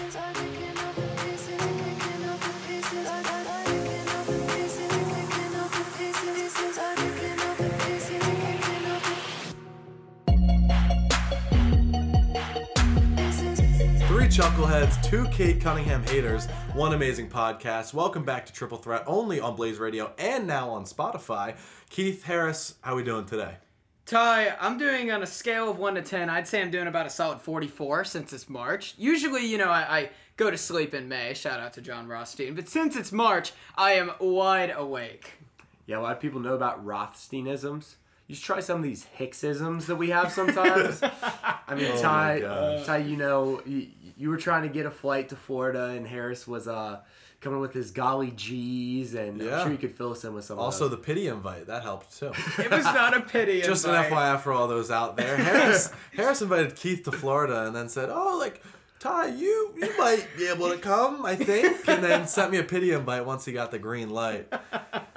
Three chuckleheads, two Cade Cunningham haters, one amazing podcast. Welcome back to Triple Threat, only on Blaze Radio and now on Spotify. Keith Harris, how we doing today? Ty, I'm doing on a scale of 1 to 10, I'd say I'm doing about a solid 44 since it's March. Usually, you know, I, I go to sleep in May, shout out to Jon Rothstein, but since it's March, I am wide awake. Yeah, a lot of people know about Rothsteinisms. You should try some of these Hicksisms that we have sometimes. I mean, Oh Ty. Ty, you know, you, you were trying to get a flight to Florida, and Harris was uh, coming with his golly G's, and Yeah. I'm sure you could fill us in with some. Also, of the pity invite, that helped too. It was not a pity. Just an invite. FYI for all those out there. Harris, Harris invited Keith to Florida and then said, Oh, like, Ty, you you might be able to come, I think. And then sent me a pity invite once he got the green light.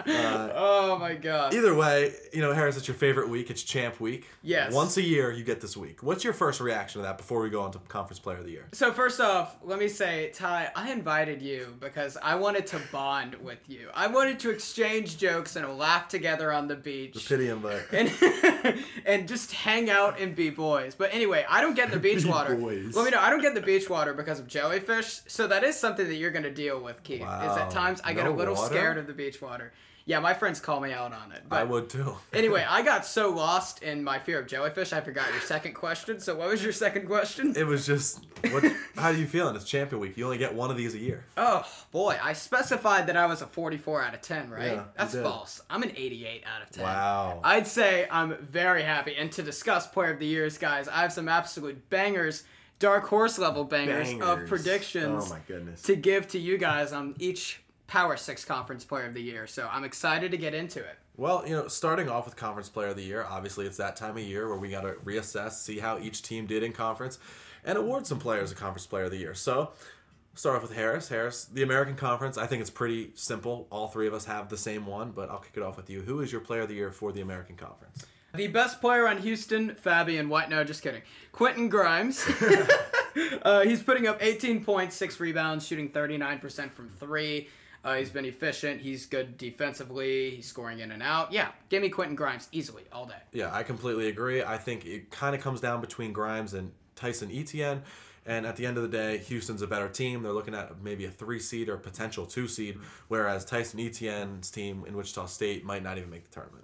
Uh, Oh my god. Either way, you know, Harris, it's your favorite week. It's Champ Week. Yes. Once a year, you get this week. What's your first reaction to that before we go on to Conference Player of the Year? So first off, let me say, Ty, I invited you because I wanted to bond with you. I wanted to exchange jokes and laugh together on the beach. The pity invite. and and just hang out and be boys. But anyway, I don't get the beach Be water. boys. Let me know. I don't get the beach water because of jellyfish. So that is something that you're gonna deal with, Keith. Is at times I get a little water? scared of the beach water. Yeah, my friends call me out on it. But I would too. anyway, I got so lost in my fear of jellyfish, I forgot your second question. So what was your second question? It was just, what? how are you feeling? It's Champion Week. You only get one of these a year. Oh boy, I specified that I was a 44 out of 10, right? Yeah, That's false. I'm an 88 out of 10. Wow. I'd say I'm very happy. And to discuss Player of the Years, guys, I have some absolute bangers, dark horse level bangers, of predictions Oh my goodness. to give to you guys on each Power Six Conference Player of the Year. So I'm excited to get into it. Well, you know, starting off with Conference Player of the Year, obviously it's that time of year where we got to reassess, see how each team did in conference, and award some players a Conference Player of the Year. So, start off with Harris. Harris, the American Conference, I think it's pretty simple. All three of us have the same one, but I'll kick it off with you. Who is your Player of the Year for the American Conference? The best player on Houston, Fabian White. No, just kidding. Quentin Grimes. uh, he's putting up 18 points, six rebounds, shooting 39% from three. Uh, he's been efficient. He's good defensively. He's scoring in and out. Yeah, give me Quentin Grimes easily all day. Yeah, I completely agree. I think it kind of comes down between Grimes and Tyson Etienne. And at the end of the day, Houston's a better team. They're looking at maybe a three seed or potential two seed, whereas Tyson Etienne's team in Wichita State might not even make the tournament.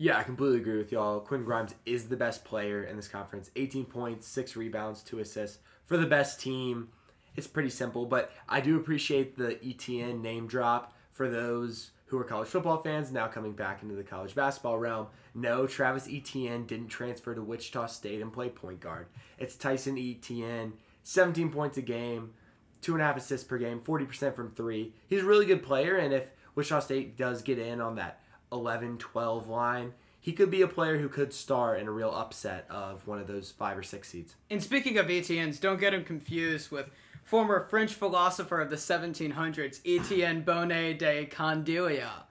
Yeah, I completely agree with y'all. Quinn Grimes is the best player in this conference. 18 points, 6 rebounds, 2 assists for the best team. It's pretty simple, but I do appreciate the Etienne name drop for those who are college football fans now coming back into the college basketball realm. No, Travis Etienne didn't transfer to Wichita State and play point guard. It's Tyson Etienne, 17 points a game, two and a half assists per game, 40% from three. He's a really good player, and if Wichita State does get in on that 11 12 line, he could be a player who could star in a real upset of one of those five or six seeds. And speaking of Etiennes, don't get him confused with former French philosopher of the 1700s, Etienne Bonnot de Condilia.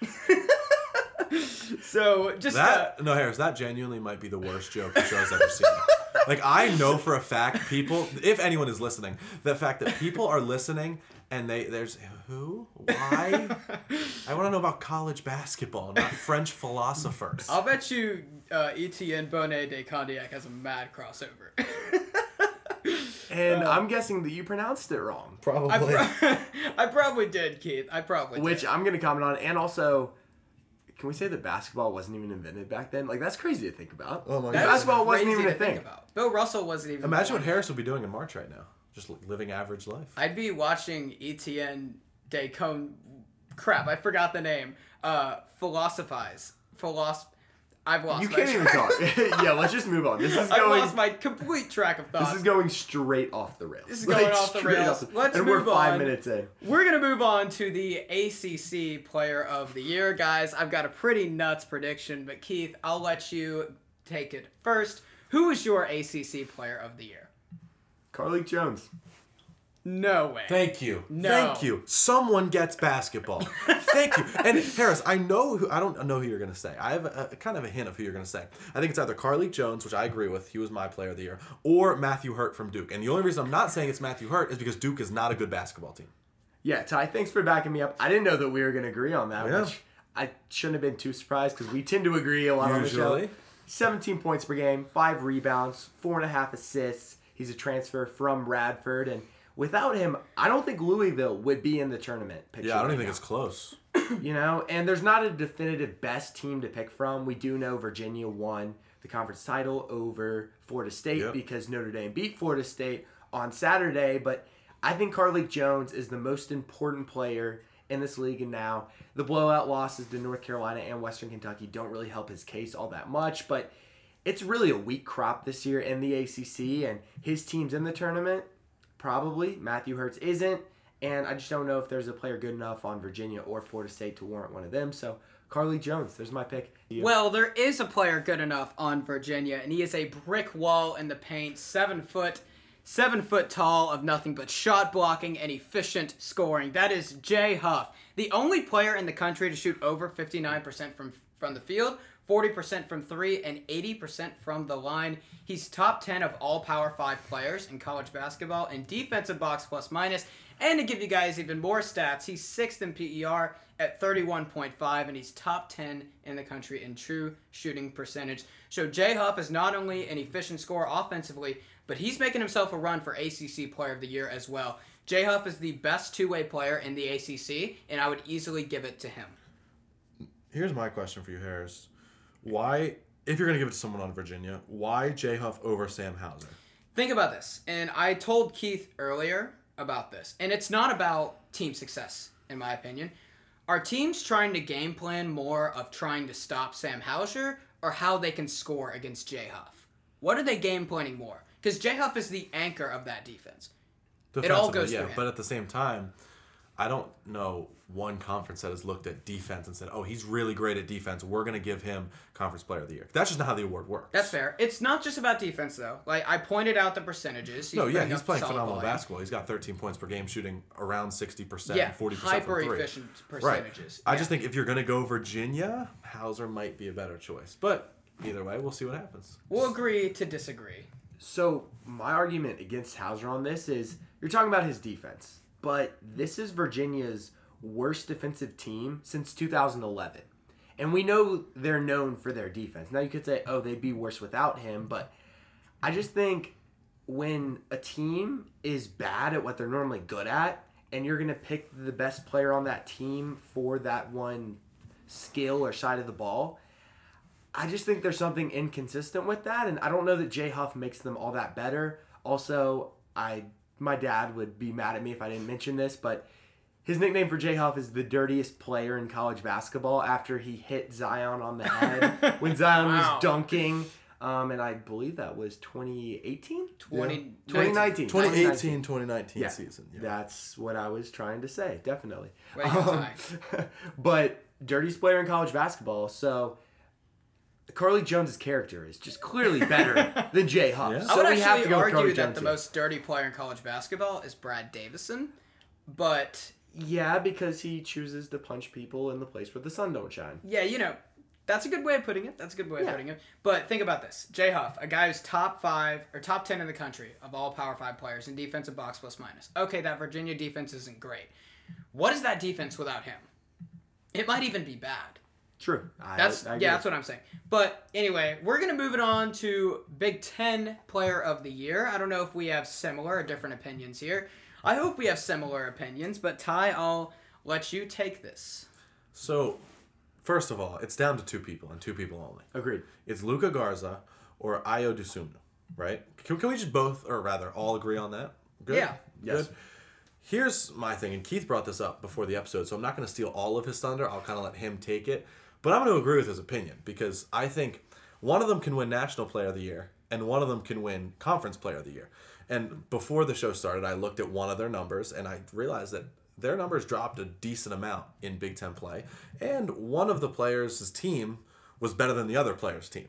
so just uh, That no, Harris. That genuinely might be the worst joke the show's ever seen. Like I know for a fact, people, if anyone is listening, the fact that people are listening and they there's who, why? I want to know about college basketball, not French philosophers. I'll bet you uh, Etienne Bonnot de Condillac has a mad crossover. And I'm guessing that you pronounced it wrong, I, Probably. pro- I probably did, Keith. I probably did. which did. I'm going to comment on. And also, can we say that basketball wasn't even invented back then? Like, that's crazy to think about. Oh my That god. is basketball wasn't even to a think thing. about. Bill Russell wasn't even. Imagine born what Harris would be doing in March right now. Just living average life. I'd be watching Etienne de Con. Crap, I forgot the name. Uh, philosophize. Philosoph. I've lost. You can't even talk. yeah, let's just move on. This is I've going. lost my complete track of thoughts. This is going straight off the rails. This is going off the straight rails. the- Let's and move we're five on. minutes in. We're gonna move on to the ACC Player of the Year, guys. I've got a pretty nuts prediction, but Keith, I'll let you take it first. Who is your ACC Player of the Year? Carlik Jones. No way. Thank you. No. Thank you. Someone gets basketball. Thank you. And Harris, I know who I don't know who you're gonna say. I have a, a kind of a hint of who you're gonna say. I think it's either Carlik Jones, which I agree with, he was my player of the year, or Matthew Hurt from Duke. And the only reason I'm not saying it's Matthew Hurt is because Duke is not a good basketball team. Yeah, Ty, thanks for backing me up. I didn't know that we were going to agree on that, Yeah. which I shouldn't have been too surprised because we tend to agree a lot on the show. 17 points per game, five rebounds, four and a half assists. He's a transfer from Radford, and without him, I don't think Louisville would be in the tournament. Picture Yeah, I don't right even think it's close. you know, and there's not a definitive best team to pick from. We do know Virginia won the conference title over Florida State Yep. because Notre Dame beat Florida State on Saturday, but I think Carlik Jones is the most important player in this league and now the blowout losses to North Carolina and Western Kentucky don't really help his case all that much, but it's really a weak crop this year in the ACC and his team's in the tournament probably Matthew Hurt's isn't and I just don't know if there's a player good enough on Virginia or Florida State to warrant one of them. So Carlik Jones, there's my pick. Well, there is a player good enough on Virginia, and he is a brick wall in the paint, seven foot, seven foot tall, of nothing but shot blocking and efficient scoring. That is Jay Huff, the only player in the country to shoot over 59% from from the field, 40% from three, and 80% from the line. He's top 10 of all Power Five players in college basketball in defensive box plus minus. And to give you guys even more stats, he's sixth in PER at 31.5, and he's top 10 in the country in true shooting percentage. So Jay Huff is not only an efficient scorer offensively, but he's making himself a run for ACC Player of the Year as well. Jay Huff is the best two-way player in the ACC, and I would easily give it to him. Here's my question for you, Harris. Why, if you're gonna give it to someone on Virginia, why Jay Huff over Sam Hauser? Think about this, and I told Keith earlier about this, and it's not about team success, in my opinion. Are teams trying to game plan more of trying to stop Sam Hauser or how they can score against Jay Huff? What are they game planning more? Because Jay Huff is the anchor of that defense. It all goes yeah, through him. but at the same time, I don't know one conference that has looked at defense and said, "Oh, he's really great at defense. We're gonna give him conference player of the year." That's just not how the award works. That's fair. It's not just about defense, though. Like, I pointed out the percentages. No, yeah, he's playing solid phenomenal volume. basketball. He's got 13 points per game, shooting around 60%, Yeah, 40% hyper from three. efficient Right. percentages. I just think if you're gonna go Virginia, Hauser might be a better choice. But either way, we'll see what happens. We'll agree to disagree. So my argument against Hauser on this is you're talking about his defense, but this is Virginia's worst defensive team since 2011. And we know they're known for their defense. Now you could say, oh, they'd be worse without him, but I just think when a team is bad at what they're normally good at, and you're going to pick the best player on that team for that one skill or side of the ball, I just think there's something inconsistent with that, and I don't know that Jay Huff makes them all that better. Also, I my dad would be mad at me if I didn't mention this, but his nickname for Jay Huff is the dirtiest player in college basketball after he hit Zion on the head when Zion Wow. was dunking. Um, and I believe that was 2018? 20, 2019. 2018 2019 Yeah. season. Yeah. That's what I was trying to say, definitely. Way to go, Um, but dirtiest player in college basketball, so Carlik Jones' character is just clearly better than Jay Huff. Yeah. So I would we have to actually go with Carlik argue that Jones the here. most dirty player in college basketball is Brad Davison, but Yeah, because he chooses to punch people in the place where the sun don't shine. yeah, you know, that's a good way of putting it. That's a good way Yeah. of putting it. But think about this: Jay Huff, a guy who's top five or top ten in the country of all Power Five players in defensive box plus minus. Okay, that Virginia defense isn't great. What is that defense without him? It might even be bad. True. I, That's I agree. yeah, that's what I'm saying. But anyway, we're gonna move it on to Big Ten Player of the Year. I don't know if we have similar or different opinions here. I hope we have similar opinions, but Ty, I'll let you take this. So, first of all, it's down to two people and two people only. Agreed. It's Luka Garza or Ayo Dosunmu, right? Can, can we just both, or rather, all agree on that? Good? Yeah. Yes. Good. Here's my thing, and Keith brought this up before the episode, so I'm not going to steal all of his thunder. I'll kind of let him take it. But I'm going to agree with his opinion because I think one of them can win National Player of the Year and one of them can win Conference Player of the Year. And before the show started, I looked at one of their numbers and I realized that their numbers dropped a decent amount in Big Ten play. And one of the players' team was better than the other player's team.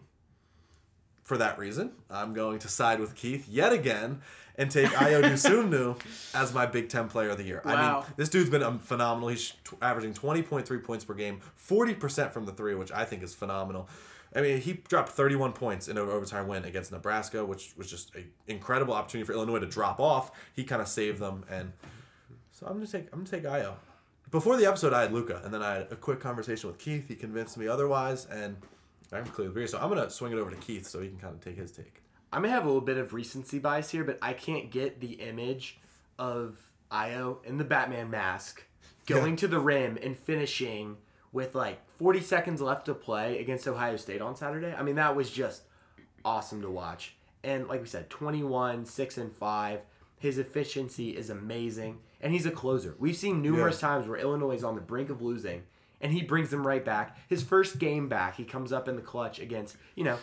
For that reason, I'm going to side with Keith yet again and take Ayo Dosunmu as my Big Ten Player of the Year. I mean, this dude's been um, phenomenal. He's t- averaging 20.3 points per game, 40% from the three, which I think is phenomenal. I mean, he dropped 31 points in an overtime win against Nebraska, which was just an incredible opportunity for Illinois to drop off. He kind of saved them, and so I'm gonna take I'm gonna take Ayo. Before the episode, I had Luka, and then I had a quick conversation with Keith. He convinced me otherwise, and I completely agree. So I'm gonna swing it over to Keith so he can kind of take his take. I may have a little bit of recency bias here, but I can't get the image of Ayo in the Batman mask going Yeah. to the rim and finishing with like 40 seconds left to play against Ohio State on Saturday. I mean, that was just awesome to watch. And like we said, 21, 6 and 5. His efficiency is amazing. And he's a closer. We've seen numerous Yeah. times where Illinois is on the brink of losing and he brings them right back. His first game back, he comes up in the clutch against, you know,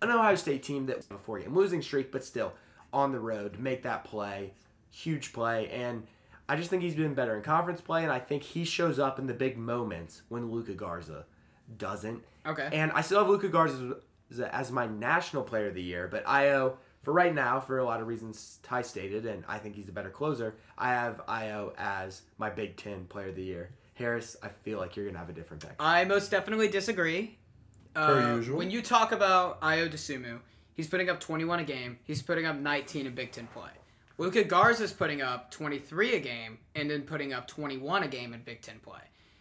an Ohio State team that was a four game losing streak, but still on the road, make that play, huge play. And I just think he's been better in conference play, and I think he shows up in the big moments when Luka Garza doesn't. Okay. And I still have Luka Garza as- as my national player of the year, but Ayo, for right now, for a lot of reasons Ty stated, and I think he's a better closer, I have Ayo as my Big Ten player of the year. Harris, I feel like you're going to have a different pick. I most definitely disagree. Per Uh, usual. When you talk about Ayo Dosunmu, he's putting up 21 a game. He's putting up 19 in Big Ten play. Luka Garza's putting up 23 a game and then putting up 21 a game in Big Ten play.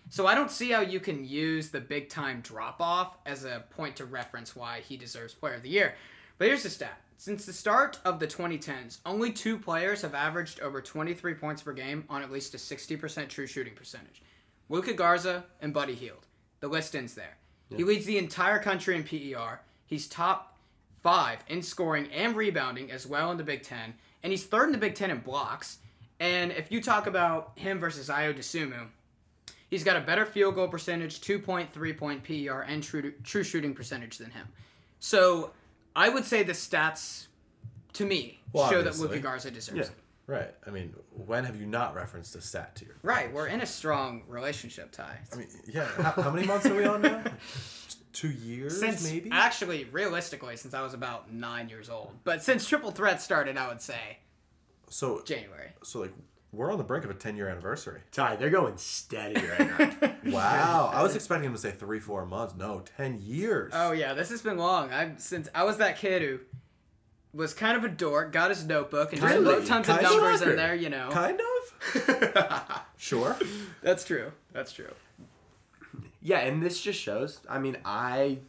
So I don't see how you can use the big time drop off as a point to reference why he deserves Player of the Year. But here's the stat. Since the start of the 2010s, only two players have averaged over 23 points per game on at least a 60% true shooting percentage. Luka Garza and Buddy Hield. The list ends there. He leads the entire country in PER. He's top five in scoring and rebounding as well in the Big Ten, and he's third in the Big Ten in blocks. And if you talk about him versus Ayo Dosunmu, he's got a better field goal percentage, 2.3 point PER, and true true shooting percentage than him. So I would say the stats, to me, Well, show that obviously. Luka Garza deserves Yeah. it. Right. I mean, when have you not referenced a stat tier? Right, we're in a strong relationship, Ty. I mean, yeah. How, how many months are we on now? Two years, Since maybe. actually, realistically, since I was about nine years old, but since Triple Threat started, I would say so, January. so like, we're on the brink of a ten-year anniversary. Ty, they're going steady right now. Wow. I was expecting him to say three, four months. No, ten years. Oh yeah, this has been long. I since I was that kid who was kind of a dork, got his notebook and just wrote tons of Kind of. numbers in there. You know, Kind of. sure. that's true. That's true. Yeah, and this just shows. I mean, I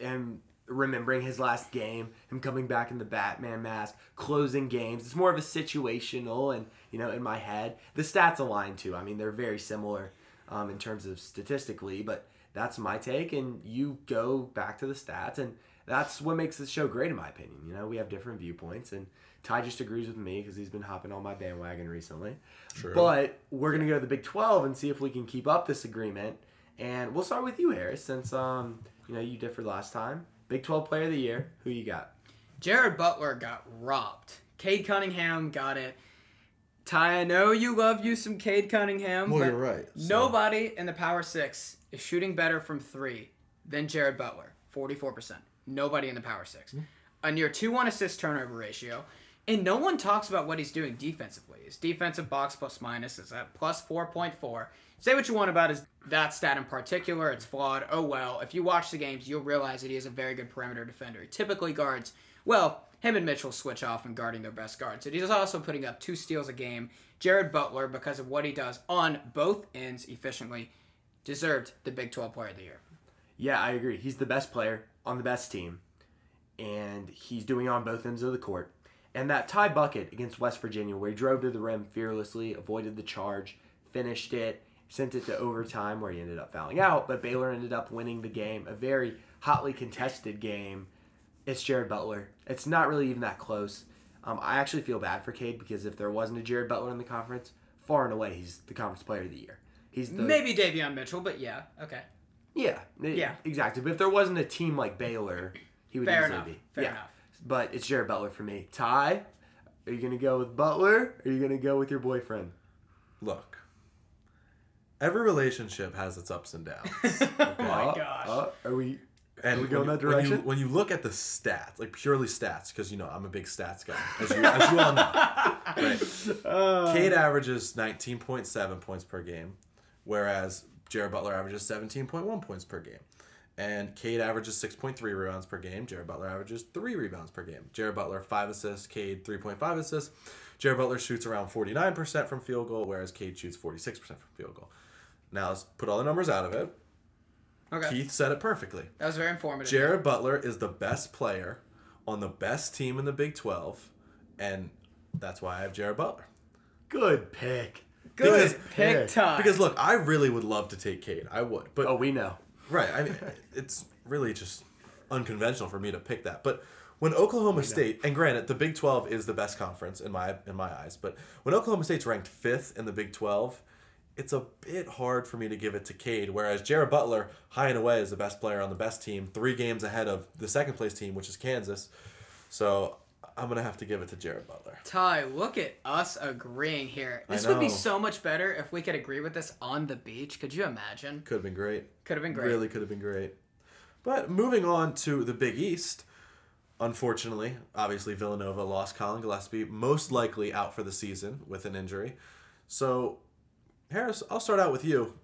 am remembering his last game, him coming back in the Batman mask, closing games. It's more of a situational, and you know, in my head, the stats align too. I mean, they're very similar um, in terms of statistically, but that's my take. And you go back to the stats, and that's what makes this show great, in my opinion. You know, we have different viewpoints, and Ty just agrees with me because he's been hopping on my bandwagon recently. True. But we're gonna go to the Big Twelve and see if we can keep up this agreement. And we'll start with you, Harris, since um you know you differed last time. Big Twelve Player of the Year. Who you got? Jared Butler got robbed. Cade Cunningham got it. Ty, I know you love you some Cade Cunningham. Well, but you're right, so- Nobody in the Power Six is shooting better from three than Jared Butler, 44%. Nobody in the Power Six. Hmm. A near 2 1 assist turnover ratio. And no one talks about what he's doing defensively. His defensive box plus minus is at plus 4.4. Say what you want about his that stat in particular, it's flawed. Oh well. If you watch the games, you'll realize that he is a very good perimeter defender. He typically guards well, him and Mitchell switch off and guarding their best guards. And he's also putting up two steals a game. Jared Butler, because of what he does on both ends efficiently, deserved the Big 12 Player of the Year. Yeah, I agree. He's the best player on the best team, and he's doing on both ends of the court. And that tie bucket against West Virginia, where he drove to the rim fearlessly, avoided the charge, finished it, sent it to overtime, where he ended up fouling out, but Baylor ended up winning the game. A very hotly contested game. It's Jared Butler. It's not really even that close. Um, I actually feel bad for Cade because if there wasn't a Jared Butler in the conference, far and away, he's the conference player of the year. He's the Maybe Davion Mitchell, but yeah, okay. Yeah, Yeah. exactly. But if there wasn't a team like Baylor, he would Fair easily enough. be. Fair yeah. enough. But it's Jared Butler for me. Ty, are you gonna go with Butler? Or are you gonna go with your boyfriend? Look. Every relationship has its ups and downs. Oh my Uh, gosh. uh, are we? And we go when in that you- when you- direction? When you, look at the stats, like purely stats, because you know I'm a big stats guy, as you, as you all know. Right. Cade averages 19.7 points per game, whereas Jared Butler averages 17.1 points per game. And Cade averages 6.3 rebounds per game. Jared Butler averages 3 rebounds per game. Jared Butler 5 assists, Cade 3.5 assists. Jared Butler shoots around 49% from field goal, whereas Cade shoots 46% from field goal. Now let's put all the numbers out of it. Okay. Keith said it perfectly. That was very informative. Jared Butler is the best player on the best team in the Big 12, and that's why I have Jared Butler. Good pick. Good because- pick time. Because look, I really would love to take Cade. I would, but Oh, we know. right, I mean, it's really just unconventional for me to pick that. But when Oklahoma State, and granted, the Big 12 is the best conference in my in my eyes, but when Oklahoma State's ranked fifth in the Big 12, it's a bit hard for me to give it to Cade. Whereas Jared Butler, high and away, is the best player on the best team, three games ahead of the second place team, which is Kansas. So I'm gonna have to give it to Jared Butler. Ty, look at us agreeing here. This would be so much better if we could agree with this on the beach. Could you imagine? Could have been great. Could have been great. Really could have been great. But moving on to the Big East, unfortunately, obviously Villanova lost Collin Gillespie, most likely out for the season with an injury. So, Harris, I'll start out with you.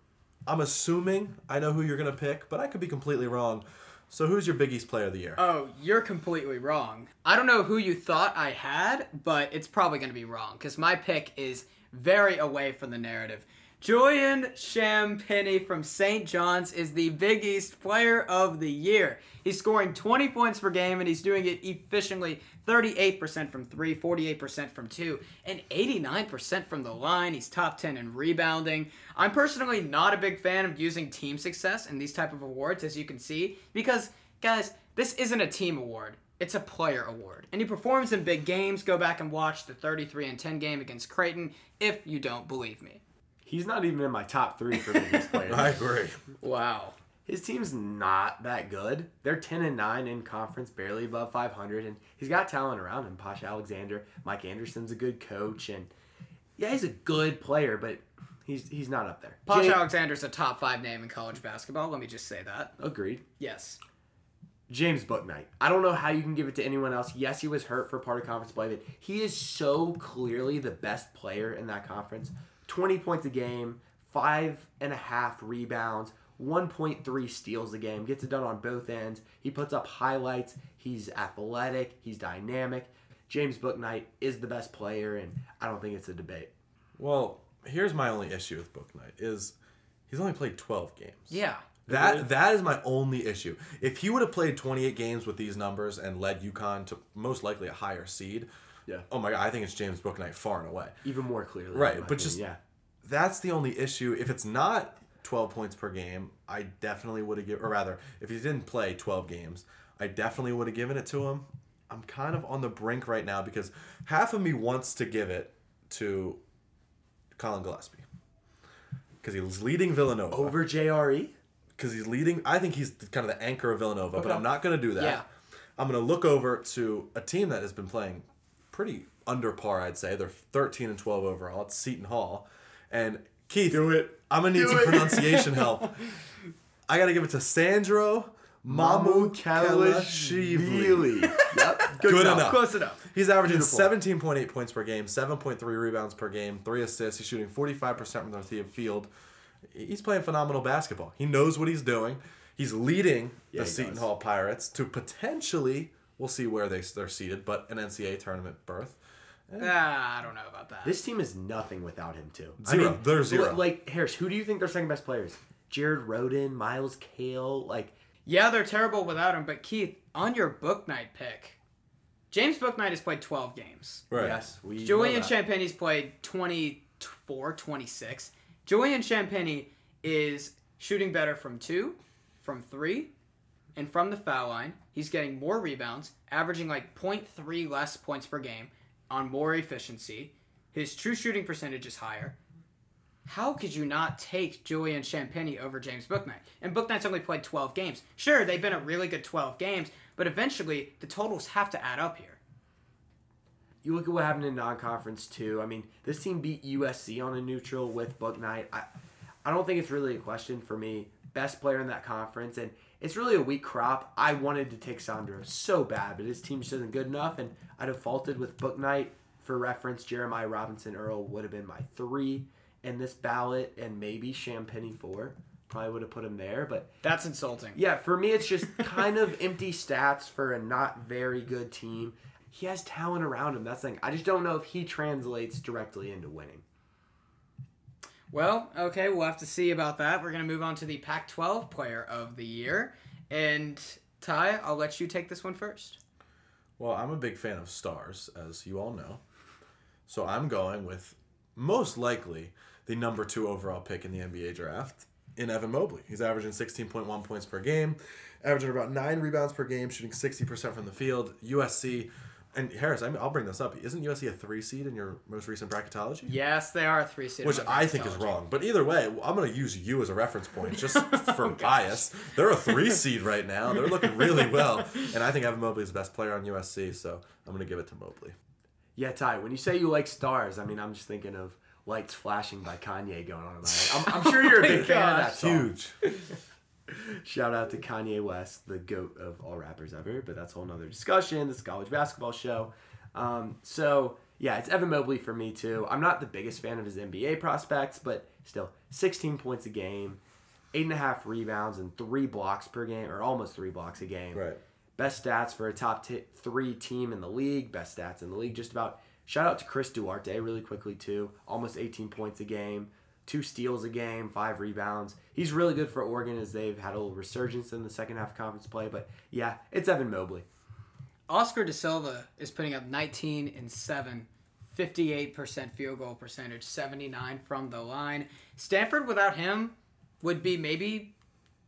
I'm assuming I know who you're going to pick, but I could be completely wrong. So, who's your Big East player of the year? Oh, you're completely wrong. I don't know who you thought I had, but it's probably going to be wrong because my pick is very away from the narrative. Julian Champagnie from St. John's is the Big East Player of the Year. He's scoring 20 points per game and he's doing it efficiently 38% from 3, 48% from 2, and 89% from the line. He's top 10 in rebounding. I'm personally not a big fan of using team success in these type of awards as you can see because guys, this isn't a team award. It's a player award. And he performs in big games. Go back and watch the 33 and 10 game against Creighton if you don't believe me. He's not even in my top three for biggest players. I agree. Wow. His team's not that good. They're 10 and 9 in conference, barely above 500, and he's got talent around him. Posh Alexander, Mike Anderson's a good coach, and yeah, he's a good player, but he's he's not up there. Posh Jay- Alexander's a top five name in college basketball. Let me just say that. Agreed. Yes. James Bouknight. I don't know how you can give it to anyone else. Yes, he was hurt for part of conference play, but he is so clearly the best player in that conference. 20 points a game, five and a half rebounds, 1.3 steals a game, gets it done on both ends. He puts up highlights. He's athletic, he's dynamic. James Bouknight is the best player, and I don't think it's a debate. Well, here's my only issue with Bouknight is he's only played 12 games. Yeah. That that is my only issue. If he would have played 28 games with these numbers and led UConn to most likely a higher seed, Yeah. oh my god, I think it's James Bouknight far and away. Even more clearly. Right, but opinion, just yeah. that's the only issue. If it's not 12 points per game, I definitely would have given, or rather, if he didn't play 12 games, I definitely would have given it to him. I'm kind of on the brink right now because half of me wants to give it to Collin Gillespie because he's leading Villanova Over? JRE? because he's leading. I think he's kind of the anchor of Villanova, but I'm not going to do that. Yeah. I'm going to look over to a team that has been playing pretty under par, I'd say. They're 13 and 12 overall. It's Seton Hall. And Keith, Do it. I'm going to need Do some it. pronunciation help. I got to give it to Sandro Mamukelashvili. Yep. Good enough. Close enough. He's averaging Beautiful. 17.8 points per game, 7.3 rebounds per game, 3 assists. He's shooting 45% from the field. He's playing phenomenal basketball. He knows what he's doing. He's leading Yeah, the he Seton does. Hall Pirates to potentially, we'll see where they, they're seated, but an NCAA tournament berth. Ah, I don't know about that. This team is nothing without him too. Zero. They're zero. Like Harris, who do you think their second best players? Jared Rhoden, Myles Cale, like Yeah, they're terrible without him, but Keith, on your Bouknight pick, James Bouknight has played 12 games. Right. yes, we know Julian that. Champagnie's played 24, 26. Julian Champagny is shooting better from two, from three, and from the foul line. He's getting more rebounds, averaging like 0.3 less points per game on more efficiency. His true shooting percentage is higher. How could you not take Julian Champagnie over James Bouknight? And Bouknight's only played 12 games. Sure, they've been a really good 12 games, but eventually the totals have to add up here. You look at what happened in non-conference too. I mean, this team beat USC on a neutral with Bouknight. I, I don't think it's really a question for me. Best player in that conference, and it's really a weak crop. I wanted to take Sandro so bad, but his team just isn't good enough, and I defaulted with Bouknight. For reference, Jeremiah Robinson Earl would have been my three in this ballot, and maybe Champagnie four. Probably would have put him there, but That's insulting. yeah, for me, it's just kind of empty stats for a not very good team. He has talent around him. That's the thing. I just don't know if he translates directly into winning. Well, okay, we'll have to see about that. We're going to move on to the Pac 12 player of the year. And Ty, I'll let you take this one first. Well, I'm a big fan of stars, as you all know. So I'm going with most likely the number two overall pick in the NBA draft in Evan Mobley. He's averaging 16.1 points per game, averaging about nine rebounds per game, shooting 60% from the field. USC, and Harris, I mean, I'll bring this up. Isn't USC a three seed in your most recent bracketology? Yes, they are a three seed. Which I think is wrong. But either way, I'm going to use you as a reference point just for oh bias. They're a three seed right now. They're looking really well. And I think Evan Mobley is the best player on USC, so I'm going to give it to Mobley. Yeah, Ty, when you say you like stars, I mean, I'm just thinking of Lights Flashing by Kanye going on in my head. I'm, I'm sure you're a big oh fan of that gosh. song. Huge. Shout out to Kanye West, the goat of all rappers ever, but that's a whole nother discussion. This is a college basketball show. Um, so, yeah, it's Evan Mobley for me, too. I'm not the biggest fan of his NBA prospects, but still, 16 points a game, 8.5 rebounds, and 3 blocks per game, or almost 3 blocks a game. Right. Best stats for a top t- three team in the league. Best stats in the league, just about. Shout out to Chris Duarte really quickly too. Almost 18 points a game, two steals a game, five rebounds. He's really good for Oregon as they've had a little resurgence in the second half of conference play. But yeah, it's Evan Mobley. Oscar da Silva is putting up 19 and 7, 58% field goal percentage, 79 from the line. Stanford without him would be maybe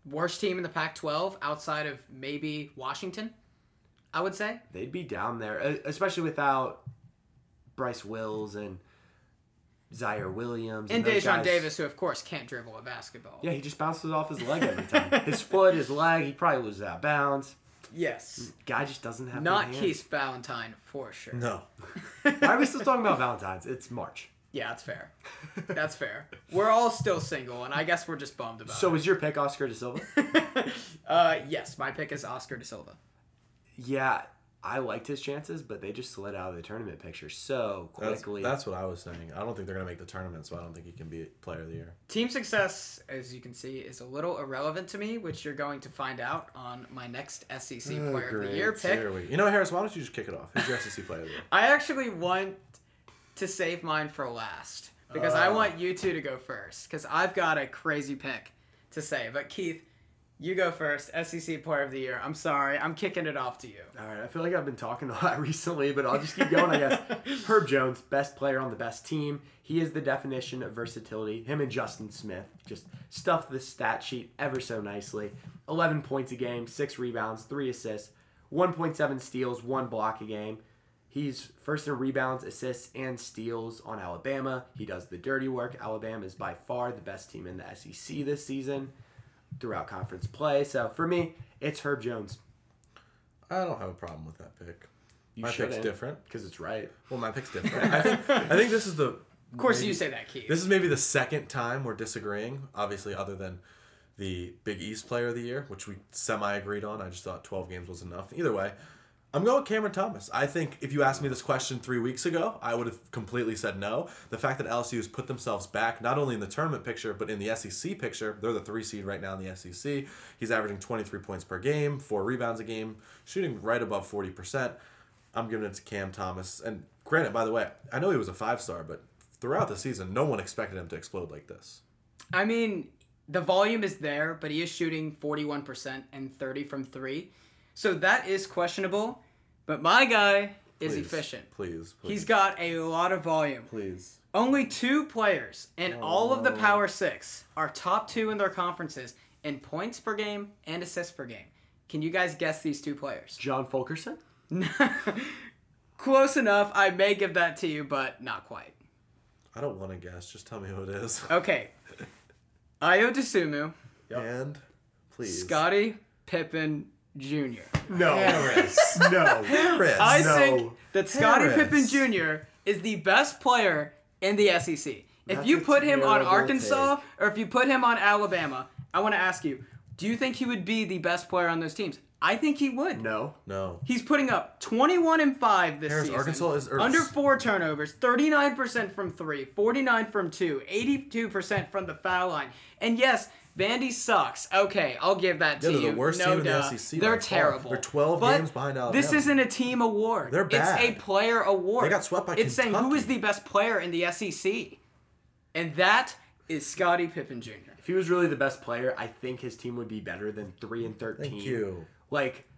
worst team in the Pac 12 outside of maybe Washington, I would say. They'd be down there, especially without Bryce Wills and Ziaire Williams And those Daejon. Davis, who of course can't dribble a basketball. Yeah, he just bounces off his leg every time. his foot, his leg, he probably loses out of bounds. Yes. Guy just doesn't have Not good hands. Keith Valentine for sure. No. Why are we still talking about Valentine's? It's March. Yeah, that's fair. That's fair. We're all still single, and I guess we're just bummed about So is your pick Oscar da Silva? uh, yes, my pick is Oscar da Silva. yeah, I liked his chances, but they just slid out of the tournament picture so quickly. that's what I was saying. I don't think they're going to make the tournament, so I don't think he can be player of the year. Team success, as you can see, is a little irrelevant to me, which you're going to find out on my next SEC Oh, Player of the Year pick. We- You know, Harris, why don't you just kick it off? Who's your SEC player of the year? I actually want to save mine for last because I Oh. want you two to go first because I've got a crazy pick to say. But Keith, you go first. SEC Player of the Year. I'm sorry, I'm kicking it off to you. All right, I feel like I've been talking a lot recently, but I'll just keep going, I guess. Herb Jones, best player on the best team. He is the definition of versatility. Him and Justin Smith just stuffed the stat sheet ever so nicely. 11 points a game, 6 rebounds, 3 assists, 1.7 steals, 1 block a game. He's first in rebounds, assists, and steals on Alabama. He does the dirty work. Alabama is by far the best team in the SEC this season throughout conference play. So for me, it's Herb Jones. I don't have a problem with that pick. You my pick's different. Because it's right. Well, my pick's different. I think I think this is the. Of course, you say that, Keith. This is maybe the second time we're disagreeing. Obviously, other than the Big East Player of the Year, which we semi agreed on. I just thought 12 games was enough. Either way, I'm going with Cameron Thomas. I think if you asked me this question three weeks ago, I would have completely said no. The fact that LSU has put themselves back not only in the tournament picture but in the SEC picture, they're the three seed right now in the SEC. He's averaging 23 points per game, four rebounds a game, shooting right above 40 percent. I'm giving it to Cam Thomas. And granted, by the way, I know he was a five star, but throughout the season, no one expected him to explode like this. I mean, the volume is there, but he is shooting 41% and 30 from three. So that is questionable. But my guy is Please, efficient. Please, please. He's got a lot of volume. please. Only two players in all of the Oh. Power Six are top two in their conferences in points per game and assists per game. Can you guys guess these two players? John Fulkerson? Close enough. I may give that to you, but not quite. I don't want to guess. Just tell me who it is. Okay. Ayo Dosunmu, And please. Scotty Pippen Jr. No. Harris. no. Harris. I No. think that Scotty Harris. Pippen Jr. is the best player in the SEC. If That's you put him on terrible Arkansas or if you put him on Alabama, I want to ask you, Do you think he would be the best player on those teams? I think he would. No. No. He's putting up 21 and 5 this Harris, season. Arkansas is- or- under 4 turnovers, 39% from 3, 49 from 2, 82% from the foul line. And yes, Vandy sucks. Okay, I'll give that to Yeah, they're you. the worst no team in the. SEC They're by far. terrible. They're 12 But games behind Alabama. This isn't a team award. They're bad. It's a player award. They got swept by It's saying who is the best player in the SEC. And that is Scotty Pippen Jr. If he was really the best player, I think his team would be better than three and thirteen. Thank you. Like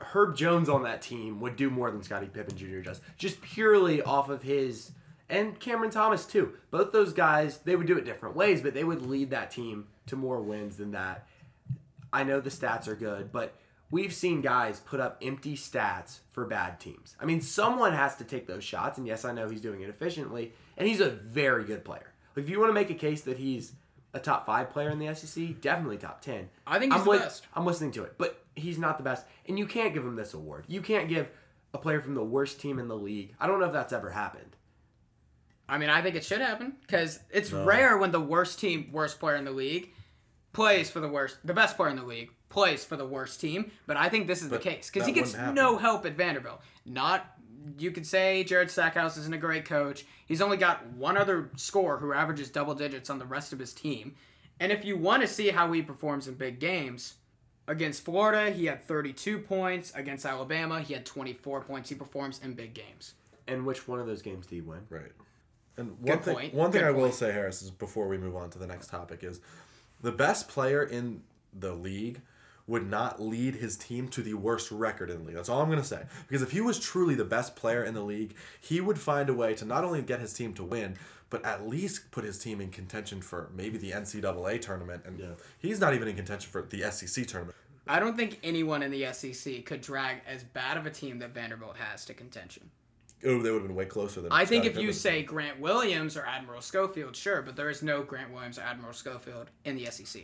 Herb Jones on that team would do more than Scotty Pippen Jr. does, just purely off of his and Cameron Thomas too. Both those guys, they would do it different ways, but they would lead that team to more wins than that. I know the stats are good, but we've seen guys put up empty stats for bad teams. I mean, someone has to take those shots, and yes, I know he's doing it efficiently, and he's a very good player. If you want to make a case that he's a top five player in the SEC, definitely top ten. I think he's I'm the li- best. I'm listening to it, but he's not the best, and you can't give him this award. You can't give a player from the worst team in the league. I don't know if that's ever happened. I mean, I think it should happen because it's rare when the worst team, worst player in the league, plays for the worst, the best player in the league plays for the worst team. But I think this is But the case because he gets no help at Vanderbilt. Not you could say Jared Stackhouse isn't a great coach. He's only got one other scorer who averages double digits on the rest of his team. And if you want to see how he performs in big games, against Florida he had 32 points. Against Alabama he had 24 points. He performs in big games. And which one of those games do you win? Right. And one Good thing, point. one thing Good I will point. say, Harris, is before we move on to the next topic, is the best player in the league would not lead his team to the worst record in the league. That's all I'm going to say. Because if he was truly the best player in the league, he would find a way to not only get his team to win, but at least put his team in contention for maybe the NCAA tournament. And he's not even in contention for the SEC tournament. I don't think anyone in the SEC could drag as bad of a team that Vanderbilt has to contention. Oh, they would have been way closer than. I think Scotty if you Pippen. say Grant Williams or Admiral Schofield, sure, but there is no Grant Williams or Admiral Schofield in the SEC.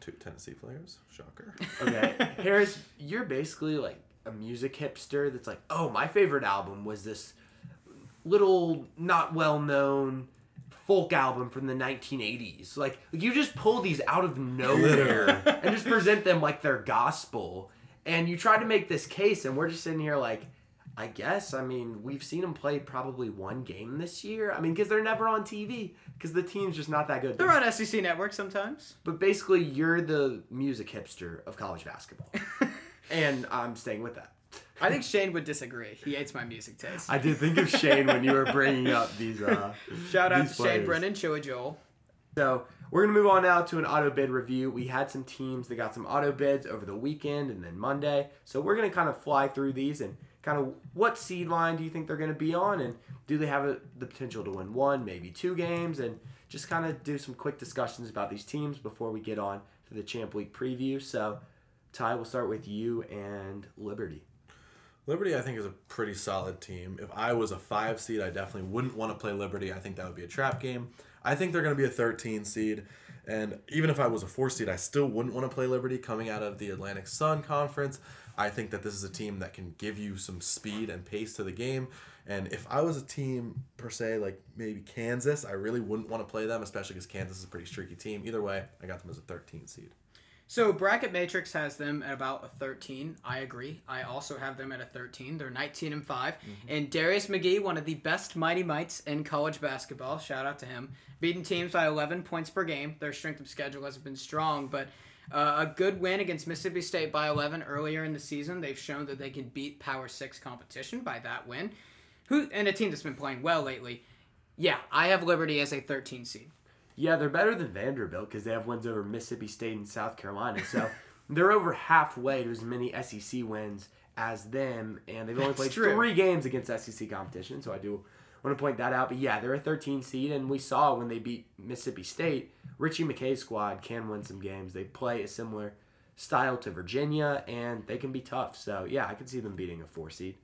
two Tennessee players, shocker. Okay, Harris, you're basically like a music hipster that's like, oh, my favorite album was this little, not well known folk album from the 1980s. Like, you just pull these out of nowhere and just present them like they're gospel. And you try to make this case, and we're just sitting here like, I guess. I mean, we've seen them play probably one game this year. I mean, because they're never on TV, because the team's just not that good. They're on SEC Network sometimes. But basically, you're the music hipster of college basketball. and I'm staying with that. I think Shane would disagree. He hates my music taste. I did think of Shane when you were bringing up these. Uh, Shout out these to Shane players. Brennan, Chili Joel. So we're gonna move on now to an auto bid review. We had some teams that got some auto bids over the weekend and then Monday. So we're gonna kind of fly through these and kind of what seed line do you think they're gonna be on, and do they have a, the potential to win one, maybe two games, and just kind of do some quick discussions about these teams before we get on to the Champ Week preview. So Ty, we'll start with you and Liberty. Liberty, I think, is a pretty solid team. If I was a five seed, I definitely wouldn't want to play Liberty. I think that would be a trap game. I think they're going to be a 13 seed. And even if I was a four seed, I still wouldn't want to play Liberty coming out of the Atlantic Sun Conference. I think that this is a team that can give you some speed and pace to the game. And if I was a team, per se, like maybe Kansas, I really wouldn't want to play them, especially because Kansas is a pretty streaky team. Either way, I got them as a 13 seed. So Bracket Matrix has them at about a 13. I agree. I also have them at a 13. They're 19 and 5. Mm-hmm. And Darius McGhee, one of the best Mighty Mites in college basketball, shout out to him, beating teams by 11 points per game. Their strength of schedule has been strong, but uh, a good win against Mississippi State by 11 earlier in the season. They've shown that they can beat Power 6 competition by that win. Who and a team that's been playing well lately. Yeah, I have Liberty as a 13 seed. Yeah, they're better than Vanderbilt because they have wins over Mississippi State and South Carolina. So they're over halfway to as many SEC wins as them, and they've only That's played true. three games against SEC competition. So I do want to point that out. But yeah, they're a 13 seed, and we saw when they beat Mississippi State, Ritchie McKay's squad can win some games. They play a similar style to Virginia, and they can be tough. So yeah, I could see them beating a four seed.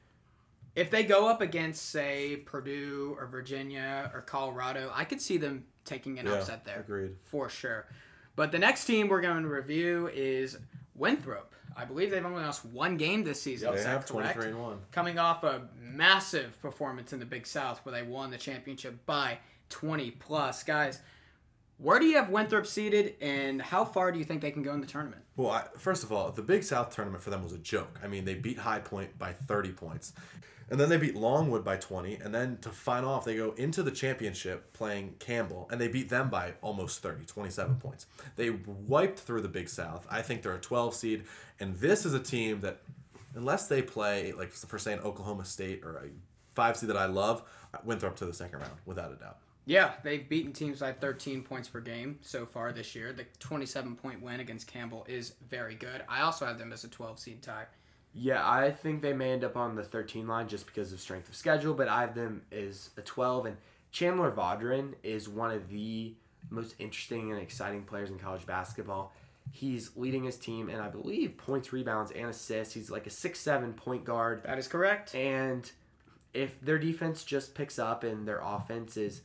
if they go up against say Purdue or Virginia or Colorado, I could see them taking an Yeah, upset there agreed. for sure. But the next team we're going to review is Winthrop. I believe they've only lost one game this season. They have correct? 23 and 1. Coming off a massive performance in the Big South where they won the championship by 20 plus. Guys, Where do you have Winthrop seated, and how far do you think they can go in the tournament? Well, I, first of all, the Big South tournament for them was a joke. I mean, they beat High Point by 30 points. And then they beat Longwood by 20. And then to final off, they go into the championship playing Campbell, and they beat them by almost 30, 27 points. They wiped through the Big South. I think they're a 12 seed. And this is a team that, unless they play, like for saying Oklahoma State or a five seed that I love, Winthrop to the second round, without a doubt. Yeah, they've beaten teams by 13 points per game so far this year. The 27 point win against Campbell is very good. I also have them as a 12 seed tie. Yeah, I think they may end up on the 13 line just because of strength of schedule, but I have them as a 12. And Chandler Vaudrin is one of the most interesting and exciting players in college basketball. He's leading his team, and I believe points, rebounds, and assists. He's like a six-seven point guard. That is correct. And if their defense just picks up and their offense is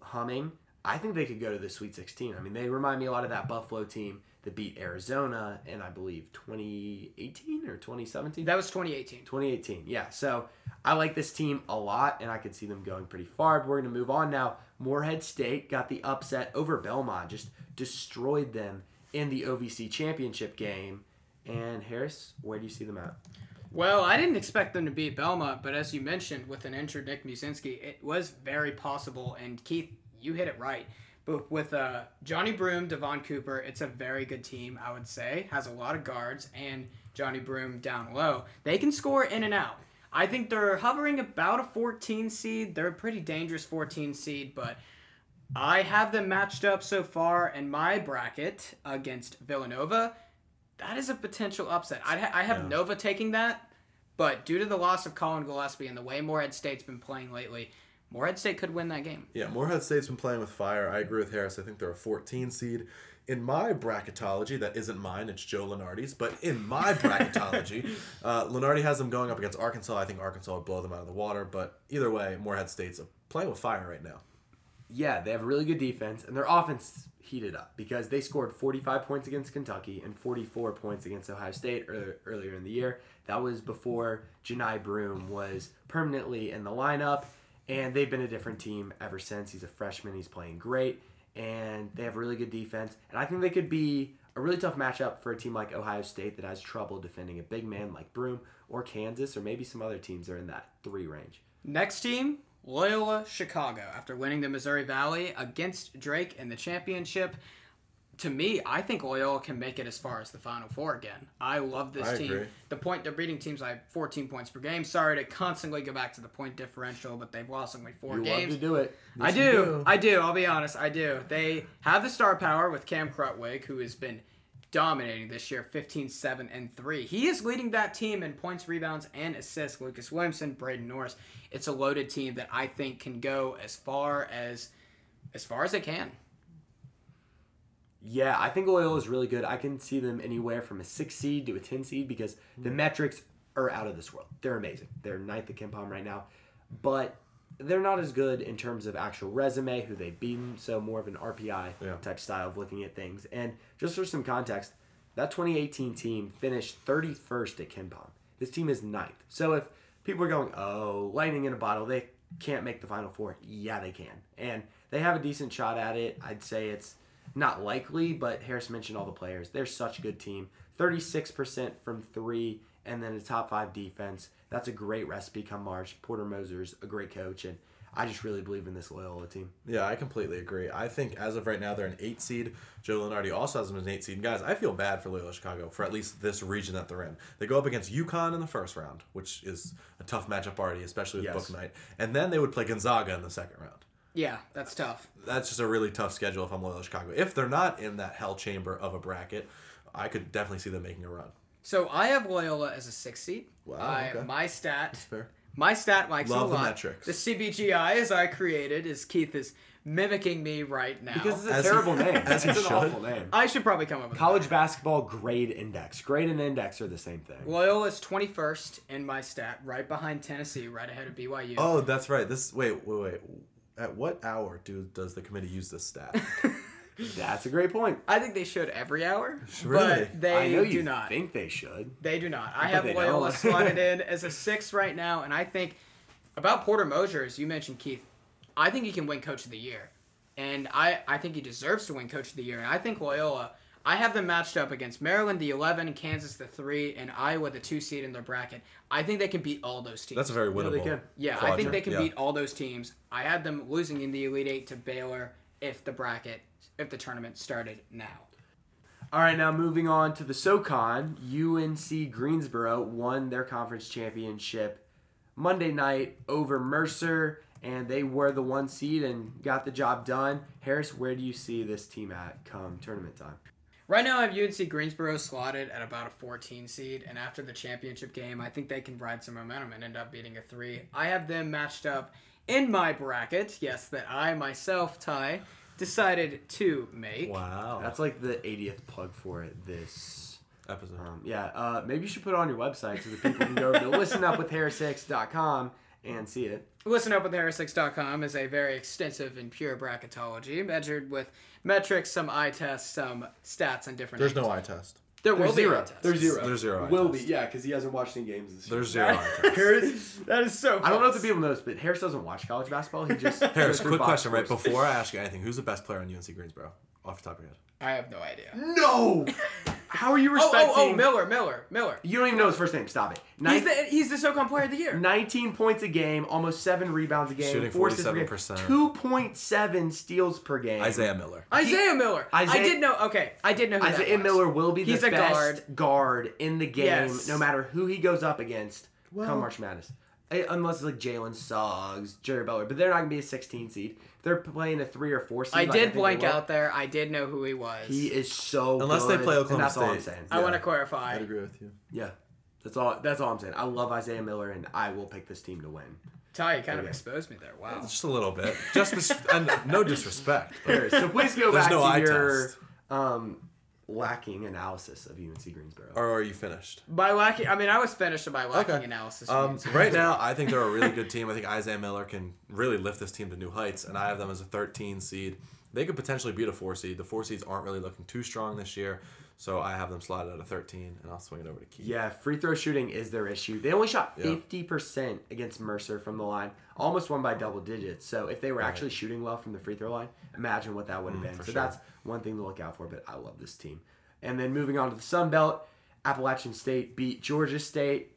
humming, I think they could go to the Sweet 16. I mean, they remind me a lot of that Buffalo team that beat Arizona in, I believe, 2018 or 2017. That was 2018. 2018, yeah. So I like this team a lot, and I could see them going pretty far. But we're going to move on now. Morehead State got the upset over Belmont, just destroyed them in the OVC championship game. And Harris, where do you see them at? Well, I didn't expect them to beat Belmont, but as you mentioned, with an injured Nick Muszynski, it was very possible. And Keith, you hit it right. But with uh, Johni Broome, Devon Cooper, it's a very good team, I would say. Has a lot of guards, and Johni Broome down low. They can score in and out. I think they're hovering about a 14 seed. They're a pretty dangerous 14 seed, but I have them matched up so far in my bracket against Villanova that is a potential upset. I, ha- I have yeah. Nova taking that, but due to the loss of Collin Gillespie and the way Morehead State's been playing lately, Morehead State could win that game. Yeah, Morehead State's been playing with fire. I agree with Harris. I think they're a 14 seed. In my bracketology, that isn't mine, it's Joe Lunardi's, but in my bracketology, uh, Lunardi has them going up against Arkansas. I think Arkansas would blow them out of the water, but either way, Morehead State's playing with fire right now. Yeah, they have a really good defense, and their offense heated up because they scored 45 points against Kentucky and 44 points against Ohio State earlier in the year. That was before Johni Broome was permanently in the lineup, and they've been a different team ever since. He's a freshman, he's playing great, and they have really good defense. And I think they could be a really tough matchup for a team like Ohio State that has trouble defending a big man like Broome or Kansas or maybe some other teams that are in that three range. Next team, Loyola Chicago after winning the Missouri Valley against Drake in the championship. To me, I think Loyola can make it as far as the Final Four again. I love this I team. Agree. The point they're beating teams like 14 points per game. Sorry to constantly go back to the point differential, but they've lost only four you games. Love to do it. I do. do. I do. I'll be honest. I do. They have the star power with Cam Krutwig, who has been dominating this year 15 7 and 3 he is leading that team in points rebounds and assists lucas williamson braden norris. It's a loaded team that i think can go as far as as far as it can. Yeah i think loyola is really good. I can see them anywhere from a 6 seed to a 10 seed because the metrics are out of this world. They're amazing. They're ninth at KenPom right now. But they're not as good in terms of actual resume, who they've beaten, so more of an RPI yeah. type style of looking at things. And just for some context, that 2018 team finished 31st at KenPom. This team is ninth. So if people are going, oh, lightning in a bottle, they can't make the Final Four. Yeah, they can. And they have a decent shot at it. I'd say it's not likely, but Harris mentioned all the players. They're such a good team. 36% from three, and then a top five defense that's a great recipe come March. Porter Moser's a great coach, and I just really believe in this Loyola team. Yeah, I completely agree. I think as of right now, they're an eight seed. Joe Lunardi also has them as an eight seed. And guys, I feel bad for Loyola Chicago for at least this region that they're in. They go up against UConn in the first round, which is a tough matchup already, especially with yes. Bouknight. And then they would play Gonzaga in the second round. Yeah, that's tough. That's just a really tough schedule if I'm Loyola Chicago. If they're not in that hell chamber of a bracket, I could definitely see them making a run. So I have Loyola as a six seed. Wow, I, okay. My stat. That's fair. My stat likes Love a lot. the metrics. The CBGI as I created is Keith is mimicking me right now. Because it's a As terrible he- name. as it's an should. awful name. I should probably come up with College better. basketball grade index. Grade and index are the same thing. Loyola's 21st in my stat, right behind Tennessee, right ahead of BYU. Oh, that's right. This wait, wait, wait. At what hour do does the committee use this stat? That's a great point. I think they should every hour, Really? but they I know do not. think they should. They do not. I But have they Loyola don't. slotted in as a six right now, and I think about Porter Moser, as you mentioned, Keith. I think he can win Coach of the Year, and I I think he deserves to win Coach of the Year. And I think Loyola. I have them matched up against Maryland, the 11, Kansas, the 3, and Iowa, the 2 seed in their bracket. I think they can beat all those teams. That's a very Yeah, winnable. they can. Yeah, I think they can Yeah. beat all those teams. I had them losing in the Elite Eight to Baylor if the bracket, if the tournament started now. All right, now moving on to the SoCon, UNC Greensboro won their conference championship Monday night over Mercer, and they were the one seed and got the job done. Harris, where do you see this team at come tournament time? Right now, I have UNC Greensboro slotted at about a 14 seed, and after the championship game, I think they can ride some momentum and end up beating a three. I have them matched up in my bracket. Yes, that I myself, Ty, decided to make. Wow. That's like the 80th plug for it this episode. Um, yeah, uh, maybe you should put it on your website so that people can go to listenupwithharris6.com and see it. Listen Up with Harris6.com is a very extensive and pure bracketology measured with metrics, some eye tests, some stats, and different. There's no angles. eye test. There will There's be zero. eye tests. There's zero. There's zero eye Will test. be, yeah, because he hasn't watched any games this year. There's zero eye test. Harris, That is so. I don't know if the people know this, but Harris doesn't watch college basketball. He just Harris, goes through quick box question, right? scores. Before I ask you anything, who's the best player on UNC Greensboro? Off the top of your head. I have no idea. No. How are you respecting? oh, oh, oh, Miller, Miller, Miller. You don't even know his first name. Stop it. He's the he's the SoCon Player of the Year. 19 points a game, almost seven rebounds a game, Shooting four assists per game, 47%. 2.7 steals per game. Isaiah Miller. Isaiah Miller. I did know. Okay, I did know who that Isaiah was. Miller will be the He's a best guard. guard. in the game, Yes. no matter who he goes up against Well- come March Madness. Eh, Unless it's like Jalen Suggs, Jerry Butler, but they're not gonna be a 16 seed. If they're playing a three or four seed. I like did think they blank out there. I did know who he was. He is so Unless they play and Oklahoma that's all I'm State. saying. I want to clarify. I'd agree with you. Yeah, that's all. That's all I'm saying. I love Isaiah Miller, and I will pick this team to win. Ty, you kind of exposed me there. Wow. Just a little bit. Just dis- and no disrespect. But So please go There's back no to your test. um, lacking analysis of UNC Greensboro. or are you finished? By lacking, I mean I was finished by lacking Okay. analysis. Um, right now, I think they're a really good team. I think Isaiah Miller can really lift this team to new heights, and I have them as a 13 seed. They could potentially beat a four seed. The four seeds aren't really looking too strong this year, so I have them slotted at a 13, and I'll swing it over to Keith. Yeah, free throw shooting is their issue. They only shot fifty percent against Mercer from the line, almost won by double digits. So if they were Right. actually shooting well from the free throw line, imagine what that would have Mm, been. So sure. that's one thing to look out for. But I love this team. And then moving on to the Sun Belt, Appalachian State beat Georgia State.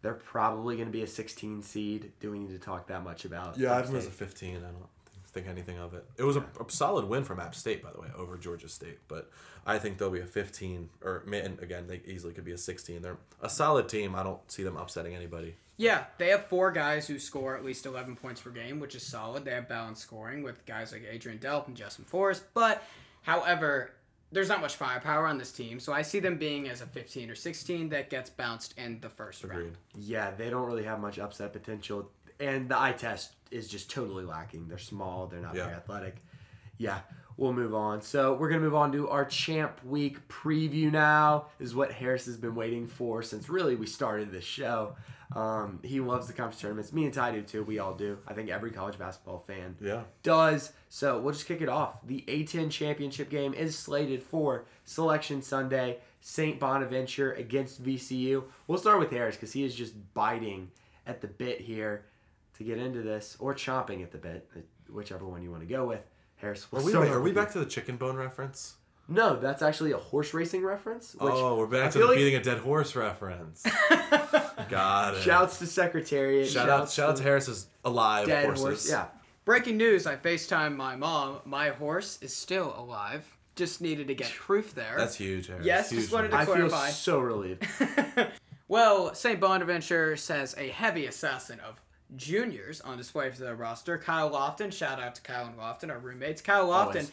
They're probably going to be a 16 seed. Do we need to talk that much about? Yeah, I have them as a 15. I don't think anything of it. It was a, a solid win from App State, by the way, over Georgia State. But I think they'll be a 15, or and again, they easily could be a 16. They're a solid team. I don't see them upsetting anybody. yeah, they have four guys who score at least 11 points per game, which is solid. They have balanced scoring with guys like Adrian Delph and Justin Forrest. But, however, there's not much firepower on this team, so I see them being as a 15 or 16 that gets bounced in the first Agreed. round. Yeah, they don't really have much upset potential, and the eye test is just totally lacking. They're small. They're not very athletic. Yeah, we'll move on. So we're gonna move on to our Champ Week preview now. Is what Harris has been waiting for since really we started this show. Um, he loves the conference tournaments. Me and Ty do too. We all do. I think every college basketball fan Yeah. does. So we'll just kick it off. The A10 championship game is slated for Selection Sunday. St. Bonaventure against VCU. We'll start with Harris because he is just biting at the bit here to get into this, or chomping at the bit, whichever one you want to go with. Harris, Are we'll we, start are we you. back to the chicken bone reference? No, that's actually a horse racing reference. Which oh, we're I back to the like- beating a dead horse reference. Got it. Shouts to Secretariat. Shout out, shout out to Harris's alive Dead horses. horse. Yeah. Breaking news I FaceTime my mom. My horse is still alive. Just needed to get proof there. That's huge, Harris. Yes, huge just wanted to I feel so relieved. Well, St. Bonaventure says a heavy assassin of juniors on display for their roster. Kyle Lofton, shout out to Kyle and Lofton, our roommates. Kyle Lofton, Always.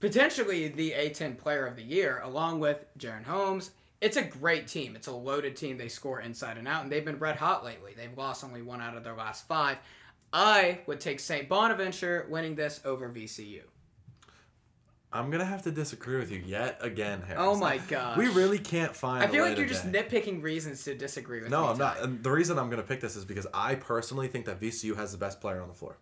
potentially the A10 player of the year, along with Jaren Holmes. It's a great team. It's a loaded team. They score inside and out, and they've been red hot lately. They've lost only one out of their last five. I would take St. Bonaventure winning this over VCU. I'm gonna have to disagree with you yet again, Harris. Oh my god, We really can't find. I feel way like you're just today. nitpicking reasons to disagree with me. No, I'm not. And the reason I'm gonna pick this is because I personally think that VCU has the best player on the floor.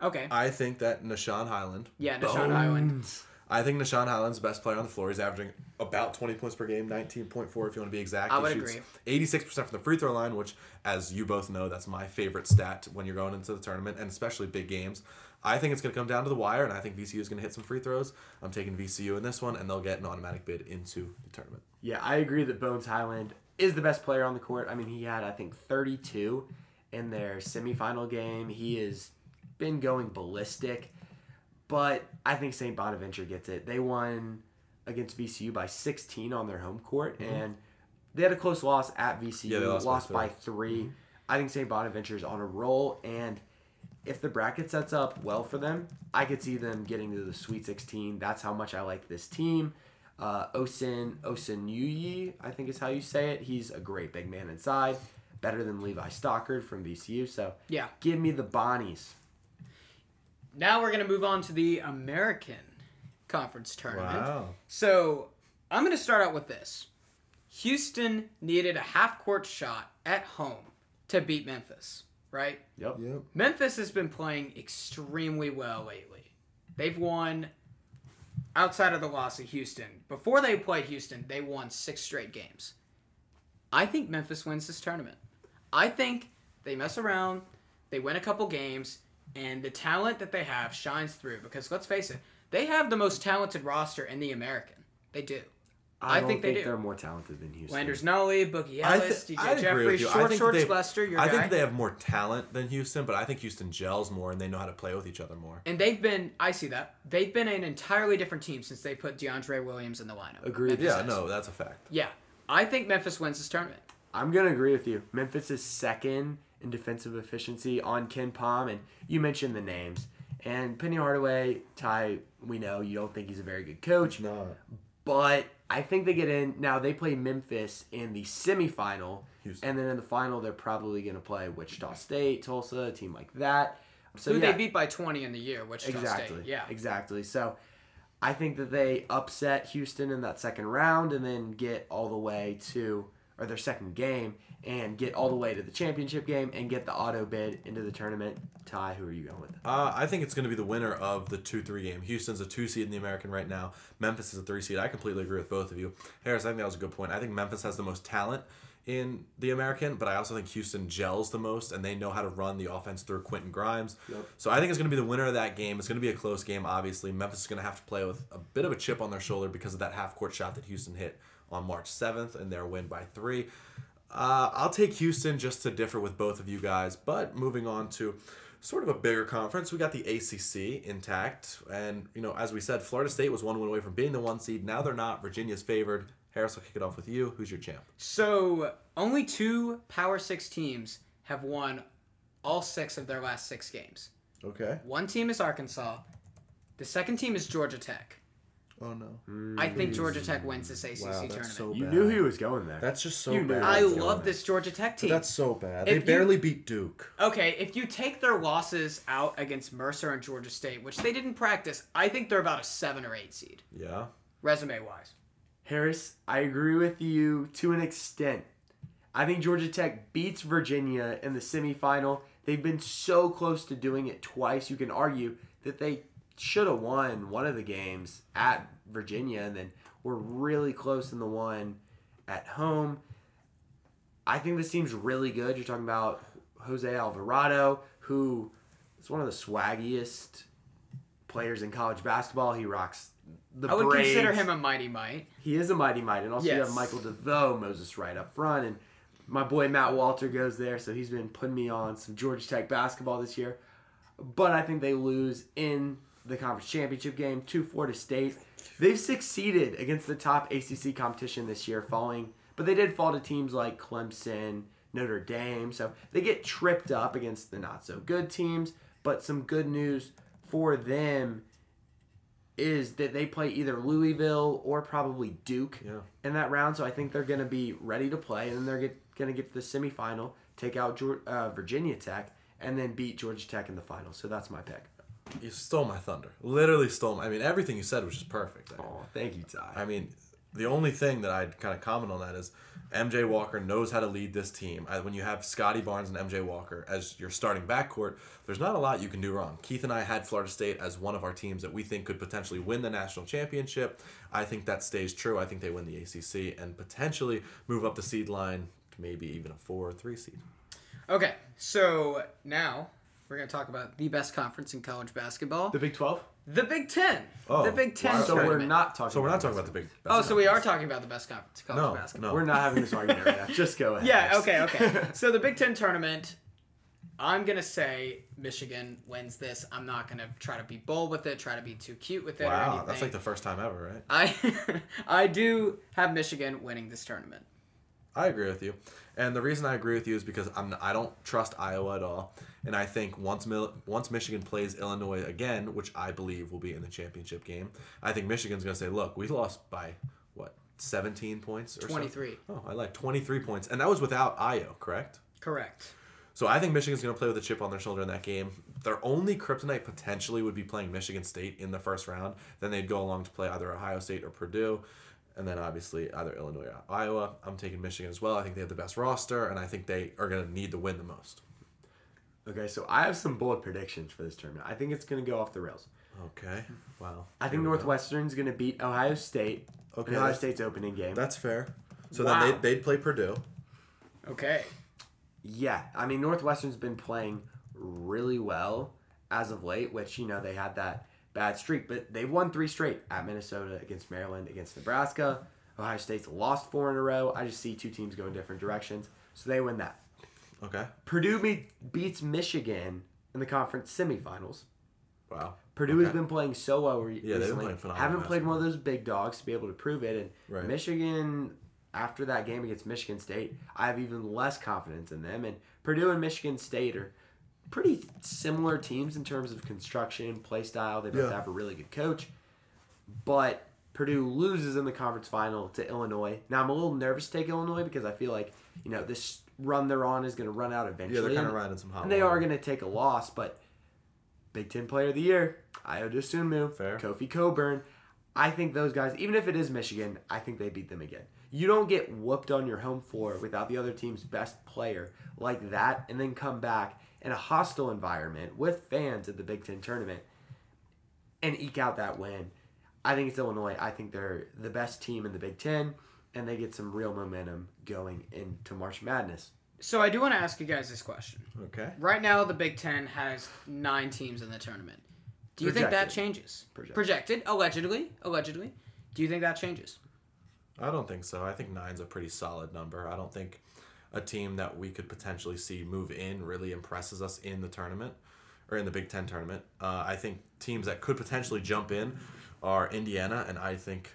Okay. I think that Nah'Shon Hyland. Yeah, Deshaun Highland. I think Nah'Shon Hyland's the best player on the floor. He's averaging about 20 points per game, 19.4 if you want to be exact. I he would shoots agree. 86% from the free throw line, which, as you both know, that's my favorite stat when you're going into the tournament, and especially big games. I think it's going to come down to the wire, and I think VCU is going to hit some free throws. I'm taking VCU in this one, and they'll get an automatic bid into the tournament. Yeah, I agree that Bones Hyland is the best player on the court. I mean, he had I think 32 in their semifinal game. He has been going ballistic, but I think St. Bonaventure gets it. They won against VCU by 16 on their home court, and they had a close loss at VCU. Mm-hmm. Yeah, they lost by by 3 I think St. Bonaventure is on a roll, and if the bracket sets up well for them, I could see them getting to the Sweet 16. That's how much I like this team. Uh, Osin Osinuyuyi, I think is how you say it. He's a great big man inside, better than Levi Stockard from VCU. So Yeah. give me the Bonnies. Now we're gonna move on to the American Conference tournament. Wow. So I'm going to start out with this. Houston needed a half court shot at home to beat Memphis, right? Yep. Yep. Memphis has been playing extremely well lately. They've won outside of the loss of Houston. Before they played Houston, they won six straight games. I think Memphis wins this tournament. I think they mess around, they win a couple games, and the talent that they have shines through because let's face it, they have the most talented roster in the American. They do. I, I don't think they do. they're more talented than Houston. Landers Nolley, Boogie Ellis, thi- DJ I'd Jeffrey, with you. Short Shorts Lester, your I guy. think they have more talent than Houston, but I think Houston gels more and they know how to play with each other more. And they've been, I see that. They've been an entirely different team since they put DeAndre Williams in the lineup. Agreed. Memphis Yeah, has. no, that's a fact. Yeah. I think Memphis wins this tournament. I'm gonna agree with you. Memphis is second in defensive efficiency on KenPom, and you mentioned the names. And Penny Hardaway, Ty, we know you don't think he's a very good coach, No. but I think they get in. Now they play Memphis in the semifinal, Houston. and then in the final they're probably gonna play Wichita State, Tulsa, a team like that. So Who yeah, they beat by 20 in the year, Wichita exactly, State. Yeah. exactly. So I think that they upset Houston in that second round, and then get all the way to or their second game and get all the way to the championship game and get the auto bid into the tournament. Ty, who are you going with? Uh, I think it's going to be the winner of the 2 3 game. Houston's a 2 seed in the American right now. Memphis is a 3 seed. I completely agree with both of you. Harris, I think that was a good point. I think Memphis has the most talent in the American, but I also think Houston gels the most and they know how to run the offense through Quentin Grimes. Yep. So I think it's going to be the winner of that game. It's going to be a close game, obviously. Memphis is going to have to play with a bit of a chip on their shoulder because of that half court shot that Houston hit on March 7th and their win by three. Uh, I'll take Houston just to differ with both of you guys. But moving on to sort of a bigger conference, we got the ACC intact, and you know, as we said, Florida State was one win away from being the one seed. Now they're not. Virginia's favored. Harris, I'll kick it off with you. Who's your champ? So only two Power Six teams have won all six of their last six games. Okay. One team is Arkansas. The second team is Georgia Tech. Oh no. I think Georgia Tech wins this ACC Wow, that's tournament. so You knew he was going there. That's just so You bad. I love this Georgia Tech team. That's so bad. If They you- barely beat Duke. Okay, if you take their losses out against Mercer and Georgia State, which they didn't practice, I think they're about a seven or eight seed, Yeah. resume wise. Harris, I agree with you to an extent. I think Georgia Tech beats Virginia in the semifinal. They've been so close to doing it twice. You can argue that they should have won one of the games at Virginia and then we're really close in the one at home. I think this team's really good. You're talking about Jose Alvarado, who is one of the swaggiest players in college basketball. He rocks the I would consider him a mighty might. He is a mighty might, and also you have Michael DeVoe, Moses Wright up front, and my boy Matt Walter goes there, so he's been putting me on some Georgia Tech basketball this year. But I think they lose in the conference championship game to Florida State. They've succeeded against the top ACC competition this year, falling, but they did fall to teams like Clemson, Notre Dame, so they get tripped up against the not so good teams. But some good news for them is that they play either Louisville or probably Duke Yeah. in that round. So I think they're going to be ready to play, and then they're going to get to the semifinal, take out uh, Virginia Tech, and then beat Georgia Tech in the final. So that's my pick. You stole my thunder. Literally stole my. I mean, everything you said was just perfect. Oh, thank you, Ty. I mean, the only thing that I'd kind of comment on that is MJ Walker knows how to lead this team. I, when you have Scotty Barnes and MJ Walker as your starting backcourt, there's not a lot you can do wrong. Keith and I had Florida State as one of our teams that we think could potentially win the national championship. I think that stays true. I think they win the ACC and potentially move up the seed line, maybe even a four or three seed. Okay, so now we're going to talk about the best conference in college basketball, The Big 12? the Big Ten. Oh, the Big Ten. wow. So we're not talking So we're not talking about the big. Oh, so we are talking about the best conference in college No, basketball. no. We're not having this argument right now. Just go ahead. Yeah, okay, okay. so the Big Ten tournament, I'm gonna say Michigan wins this. I'm not gonna try to be bold with it, try to be too cute with it or Wow, anything. that's like the first time ever, right? I I do have Michigan winning this tournament. I agree with you, and the reason I agree with you is because I'm I don't trust Iowa at all, and I think once Mil- once Michigan plays Illinois again, which I believe will be in the championship game, I think Michigan's gonna say, look, we lost by what 17 points or so?" 23. Oh, I like 23 points, and that was without Ayo, correct? Correct. So I think Michigan's going to play with a chip on their shoulder in that game. Their only kryptonite potentially would be playing Michigan State in the first round. Then they'd go along to play either Ohio State or Purdue. And then obviously either Illinois or Iowa. I'm taking Michigan as well. I think they have the best roster, and I think they are going to need to win the most. Okay, so I have some bold predictions for this tournament. I think it's going to go off the rails. Okay. Wow. I think Here we go. Northwestern's going to beat Ohio State. Okay, in Ohio State's opening game. That's fair. So Wow. then they'd, they'd play Purdue. Okay. Yeah, I mean Northwestern's been playing really well as of late, which you know they had that bad streak, but they've won three straight at Minnesota, against Maryland, against Nebraska. Ohio State's lost four in a row. I just see two teams going different directions, so they win that. Okay. Purdue be- beats Michigan in the conference semifinals. Wow. Purdue has been playing so well re- they've been recently. playing phenomenal Haven't played one of those big dogs to be able to prove it. And Right. Michigan, after that game against Michigan State, I have even less confidence in them. And Purdue and Michigan State are pretty similar teams in terms of construction, play style. They both Yeah. have a really good coach. But Purdue loses in the conference final to Illinois. Now I'm a little nervous to take Illinois because I feel like you know this run they're on is going to run out eventually. Yeah, they're kind of riding some hot and they are going to take a loss, but Big Ten Player of the Year, Ayo Dosunmu, Fair. Kofi Cockburn. I think those guys, even if it is Michigan, I think they beat them again. You don't get whooped on your home floor without the other team's best player like that, and then come back in a hostile environment with fans at the Big Ten tournament and eke out that win. I think it's Illinois. I think they're the best team in the Big Ten, and they get some real momentum going into March Madness. So I do want to ask you guys this question. Okay. Right now, the Big Ten has nine teams in the tournament. Do you think that changes? Projected. Projected, allegedly, allegedly. Do you think that changes? I don't think so. I think nine's a pretty solid number. I don't think a team that we could potentially see move in really impresses us in the tournament or in the Big Ten tournament. Uh, I think teams that could potentially jump in are Indiana, and I think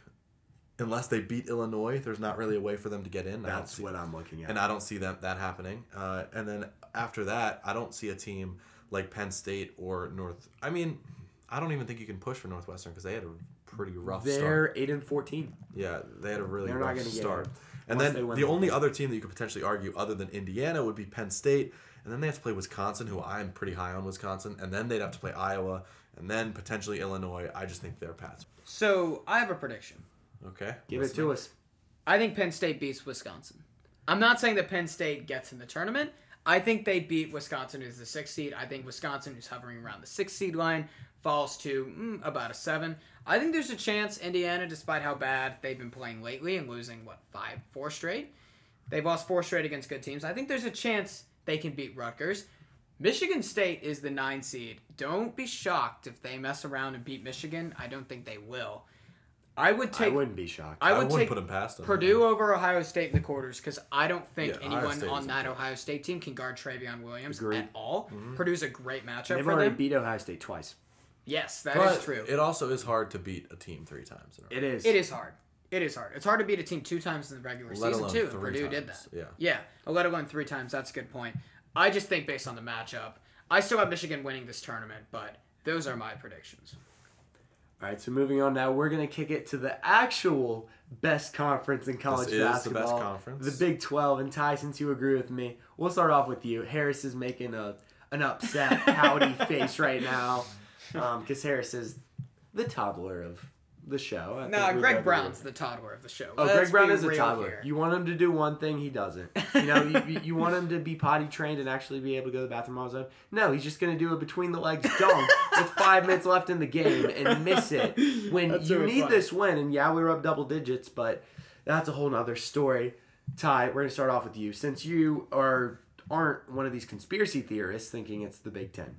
unless they beat Illinois, there's not really a way for them to get in. That's see- what I'm looking at. and I don't see that that happening. Uh, and then after that, I don't see a team like Penn State or North. I mean, I don't even think you can push for Northwestern because they had a pretty rough start. They're eight and fourteen. Yeah, they had a really They're not rough gonna get start. In And unless then the the only thing. other team that you could potentially argue other than Indiana would be Penn State. And then they have to play Wisconsin, who I'm pretty high on Wisconsin. And then they'd have to play Iowa. And then potentially Illinois. I just think they're paths. So I have a prediction. Okay. Give it to us. I think Penn State beats Wisconsin. I'm not saying that Penn State gets in the tournament. I think they beat Wisconsin, who's the sixth seed. I think Wisconsin, who's hovering around the sixth seed line, falls to mm, about a seven. I think there's a chance Indiana, despite how bad they've been playing lately and losing what five, four straight, they've lost four straight against good teams. I think there's a chance they can beat Rutgers. Michigan State is the nine seed. Don't be shocked if they mess around and beat Michigan. I don't think they will. I would take. I wouldn't be shocked. I I, would wouldn't take put them past them. Purdue over Ohio State in the quarters because I don't think Yeah, anyone on that. Ohio State team can guard Trevion Williams Agreed. at all. Purdue's a great matchup They've for already them. beat Ohio State twice. Yes, that is But true. it also is hard to beat a team three times. In a row. It is. it is hard. It is hard. It's hard to beat a team two times in the regular Let season alone too. and three Purdue did that. times, yeah. Yeah, let alone three times. That's a good point. I just think based on the matchup, I still have Michigan winning this tournament, but those are my predictions. All right, so moving on now, we're going to kick it to the actual best conference in college is the best basketball. conference. The Big 12. And Ty, since you agree with me, we'll start off with you. Harris is making a an upset, howdy face right now Um, because Harris is the toddler of the show. I think Greg Brown's the toddler of the show. Oh, Let's Greg Brown is a toddler. here. You want him to do one thing, he doesn't. You know, you, you- want him to be potty trained and actually be able to go to the bathroom on his own. No, he's just going to do a between the legs dunk with five minutes left in the game and miss it when That's you need this win. And yeah, we were up double digits, but that's a whole nother story. Ty, we're going to start off with you since you are aren't one of these conspiracy theorists thinking it's the Big Ten.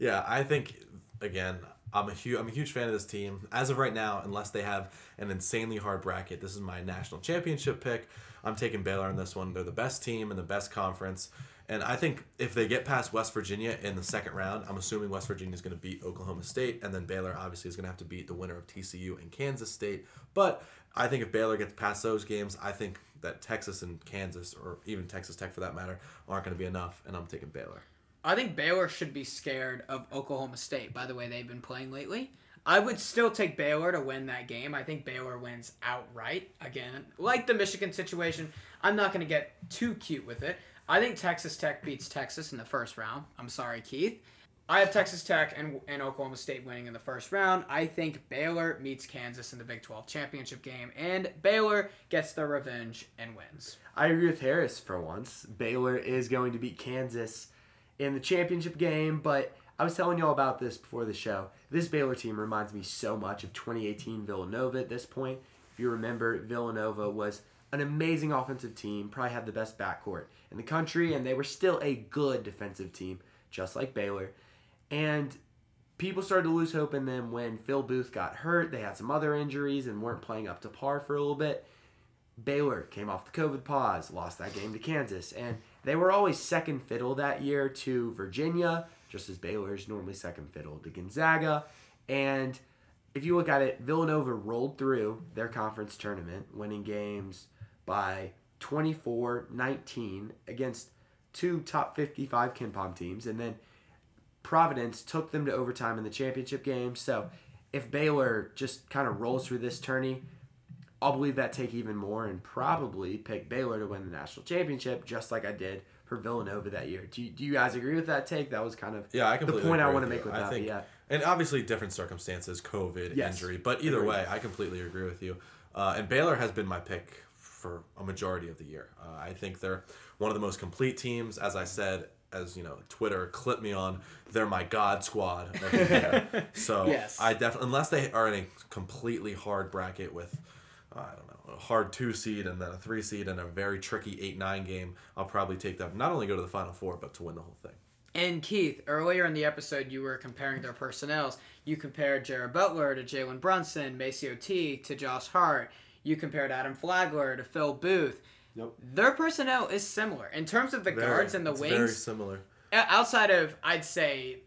Yeah, I think again, I'm a huge I'm a huge fan of this team. As of right now, unless they have an insanely hard bracket, this is my national championship pick. I'm taking Baylor in this one. They're the best team in the best conference. And I think if they get past West Virginia in the second round, I'm assuming West Virginia is going to beat Oklahoma State, and then Baylor obviously is going to have to beat the winner of TCU and Kansas State. But I think if Baylor gets past those games, I think that Texas and Kansas, or even Texas Tech for that matter, aren't going to be enough, and I'm taking Baylor. I think Baylor should be scared of Oklahoma State by the way they've been playing lately. I would still take Baylor to win that game. I think Baylor wins outright. Again, like the Michigan situation, I'm not going to get too cute with it. I think Texas Tech beats Texas in the first round. I'm sorry, Keith. I have Texas Tech and, and Oklahoma State winning in the first round. I think Baylor meets Kansas in the Big 12 championship game, and Baylor gets their revenge and wins. I agree with Harris for once. Baylor is going to beat Kansas in the championship game, but I was telling y'all about this before the show. This Baylor team reminds me so much of 2018 Villanova at this point. If you remember, Villanova was an amazing offensive team, probably had the best backcourt in the country, and they were still a good defensive team, just like Baylor. And people started to lose hope in them when Phil Booth got hurt. They had some other injuries and weren't playing up to par for a little bit. Baylor came off the COVID pause, lost that game to Kansas, and they were always second fiddle that year to Virginia, just as Baylor is normally second fiddle to Gonzaga. And if you look at it, Villanova rolled through their conference tournament, winning games by 24 19 against two top 55 KenPom teams, and then Providence took them to overtime in the championship game. So if Baylor just kind of rolls through this tourney, I'll believe that take even more and probably pick Baylor to win the national championship, just like I did for Villanova that year. Do you, do you guys agree with that take? That was kind of Yeah, I the point I want to make with I that. think, yeah, and obviously different circumstances, COVID, Yes. injury, but either way, I completely agree with you. Uh, and Baylor has been my pick for a majority of the year. Uh, I think they're one of the most complete teams. As I said, as you know, Twitter clipped me on. They're my god squad. of the year. so Yes. I definitely, unless they are in a completely hard bracket with. I don't know, a hard two seed and then a three seed and a very tricky eight nine game. I'll probably take them not only go to the final four but to win the whole thing. And Keith, earlier in the episode, you were comparing their personnels. You compared Jared Butler to Jalen Brunson, MaCio Teague to Josh Hart. You compared Adam Flagler to Phil Booth. Nope. Their personnel is similar in terms of the Very- guards and the it's Very similar. Outside of, I'd say,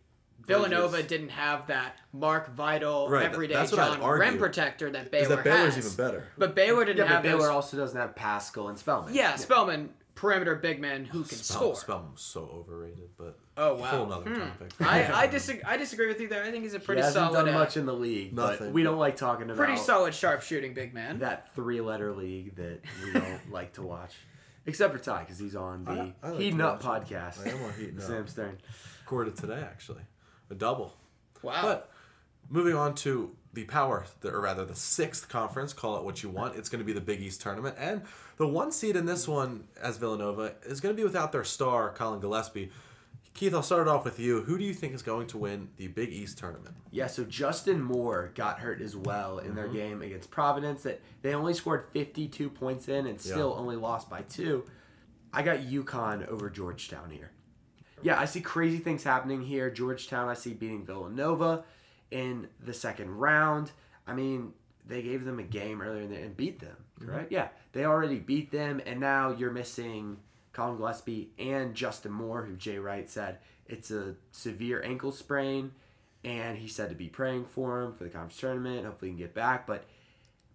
Villanova Bridges. didn't have that Mark Vital Right, everyday that's what I'd John argue. rim protector that Is Baylor that Baylor's has. even better? But Baylor didn't yeah, but have Baylor those. also doesn't have Paschall and Spellman. yeah, Spellman, perimeter big man who can Spell, score. Spellman was so overrated, but Oh, wow. whole nother Hmm. topic. I, I disagree. I disagree with you there. I think he's a pretty he pretty hasn't solid, done much in the league, but we don't like talking about pretty solid sharpshooting big man. that three-letter league that we don't like to watch, except for Ty because he's on the I- I like Heat to Up podcast. I am on Heating Up. Sam Stern. Recorded today, actually, a double. Wow. But moving on to the power, or rather the sixth conference, call it what you want. It's going to be the Big East tournament, and the one seed in this one, as Villanova, is going to be without their star, Collin Gillespie. Keith, I'll start it off with you. Who do you think is going to win the Big East tournament? Yeah, so Justin Moore got hurt as well in Mm-hmm. their game against Providence. That they only scored 52 points in and still Yeah. only lost by two. I got UConn over Georgetown here. Yeah, I see crazy things happening here. Georgetown, I see beating Villanova in the second round. I mean, they gave them a game earlier in the, and beat them, mm-hmm. correct? Yeah, they already beat them, and now you're missing Collin Gillespie and Justin Moore, who Jay Wright said it's a severe ankle sprain, and he said to be praying for him for the conference tournament. Hopefully, he can get back, but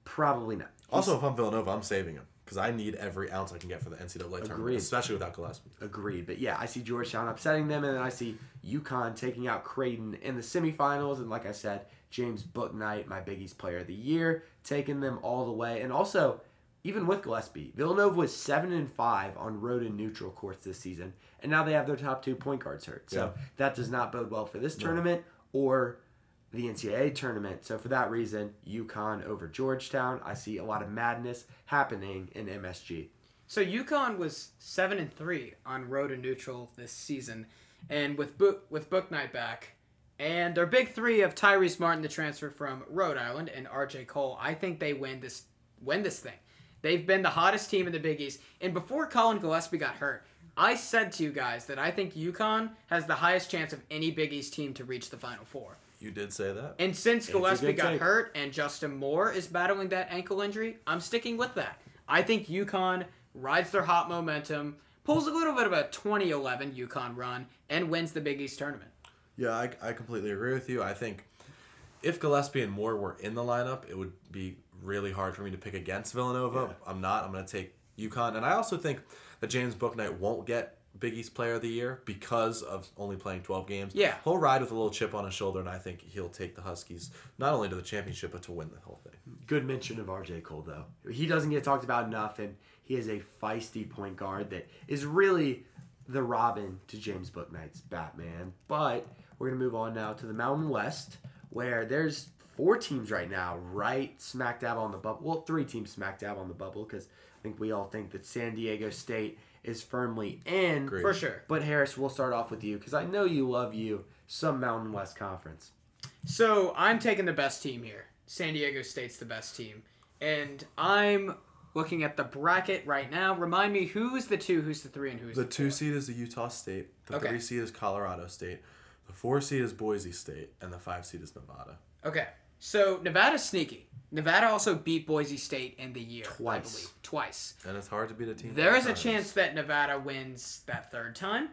probably not. Also, if I'm Villanova, I'm saving him because I need every ounce I can get for the NCAA tournament, especially without Gillespie. Agreed. But yeah, I see Georgetown upsetting them, and then I see UConn taking out Creighton in the semifinals. And like I said, James Bouknight, my Big East Player of the Year, taking them all the way. And also, even with Gillespie, Villanova was seven and five on road and neutral courts this season, and now they have their top two point guards hurt. So Yeah. that does not bode well for this tournament or the NCAA tournament. So for that reason, UConn over Georgetown. I see a lot of madness happening in MSG. So UConn was seven and three on road and neutral this season, and with book with Bouknight back, and their big three of Tyrese Martin, the transfer from Rhode Island, and R.J. Cole, I think they win this win this thing. They've been the hottest team in the Big East, and before Collin Gillespie got hurt, I said to you guys that I think UConn has the highest chance of any Big East team to reach the Final Four. You did say that. And since Gillespie got take. hurt and Justin Moore is battling that ankle injury, I'm sticking with that. I think UConn rides their hot momentum, pulls a little bit of a 2011 UConn run, and wins the Big East tournament. Yeah, I, I completely agree with you. I think if Gillespie and Moore were in the lineup, it would be really hard for me to pick against Villanova. I'm not. I'm going to take UConn. And I also think that James Bouknight won't get Big East Player of the Year because of only playing 12 games. Yeah. He'll ride with a little chip on his shoulder, and I think he'll take the Huskies not only to the championship, but to win the whole thing. Good mention of RJ Cole though. He doesn't get talked about enough, and he is a feisty point guard that is really the Robin to James Bouknight's Batman. But we're gonna move on now to the Mountain West, where there's four teams right now, right smack dab on the bubble. Well, three teams smack dab on the bubble because I think we all think that San Diego State is firmly in. Agreed. For sure. But Harris, we'll start off with you because I know you love you some Mountain West Conference. So I'm taking the best team here. San Diego State's the best team. And I'm looking at the bracket right now. Remind me who's the two, who's the three, and who's The the, two four? seed is the Utah State. The Okay. three seed is Colorado State. The four seed is Boise State, and the five seed is Nevada. Okay. So Nevada's sneaky. Nevada also beat Boise State in the year. I Twice. believe. Twice. And it's hard to beat a team. There is a chance that Nevada wins that third time.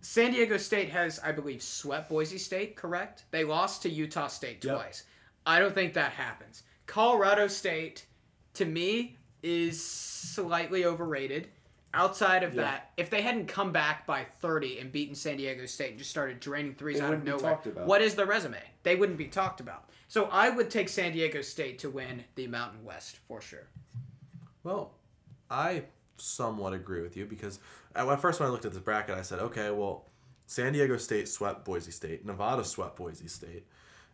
San Diego State has, I believe, swept Boise State, correct? They lost to Utah State Yep. twice. I don't think that happens. Colorado State, to me, is slightly overrated. Outside of Yeah. that, if they hadn't come back by 30 and beaten San Diego State and just started draining threes They out of nowhere, what is their resume? They wouldn't be talked about. So I would take San Diego State to win the Mountain West for sure. Well, I somewhat agree with you because at first when I looked at this bracket, I said, okay, well, San Diego State swept Boise State, Nevada swept Boise State,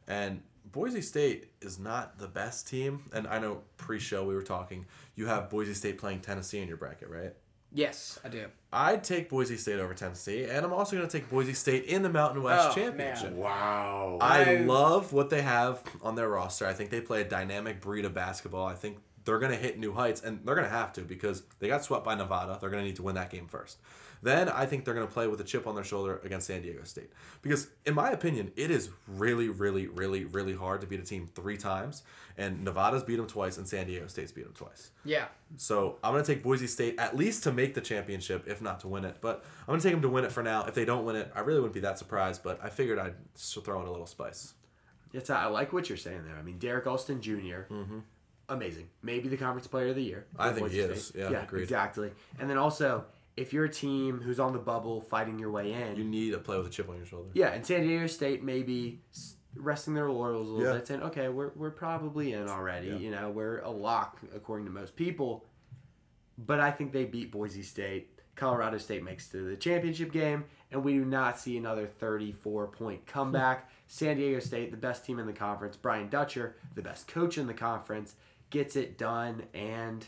and Boise State is not the best team. And I know pre-show we were talking, you have Boise State playing Tennessee in your bracket, right? Yes, I do. I'd take Boise State over Tennessee, and I'm also going to take Boise State in the Mountain West Oh, Championship. man. Wow. I I- love what they have on their roster. I think they play a dynamic breed of basketball. I think they're going to hit new heights, and they're going to have to because they got swept by Nevada. They're going to need to win that game first. Then I think they're going to play with a chip on their shoulder against San Diego State. Because, in my opinion, it is really, really, really, really hard to beat a team three times. And Nevada's beat them twice, and San Diego State's beat them twice. Yeah. So I'm going to take Boise State at least to make the championship, if not to win it. But I'm going to take them to win it for now. If they don't win it, I really wouldn't be that surprised. But I figured I'd throw in a little spice. It's I like what you're saying there. I mean, Derrick Alston junior mm-hmm. amazing. Maybe the conference player of the year. I think Boise he is. State. Yeah, agreed. exactly. And then also, if you're a team who's on the bubble fighting your way in, You need to play with a chip on your shoulder. yeah, and San Diego State maybe resting their laurels a little Yeah. bit, saying, okay, we're, we're probably in already. Yeah. You know, we're a lock according to most people. But I think they beat Boise State. Colorado State makes it to the championship game, and we do not see another 34 point comeback. San Diego State, the best team in the conference, Brian Dutcher, the best coach in the conference, gets it done and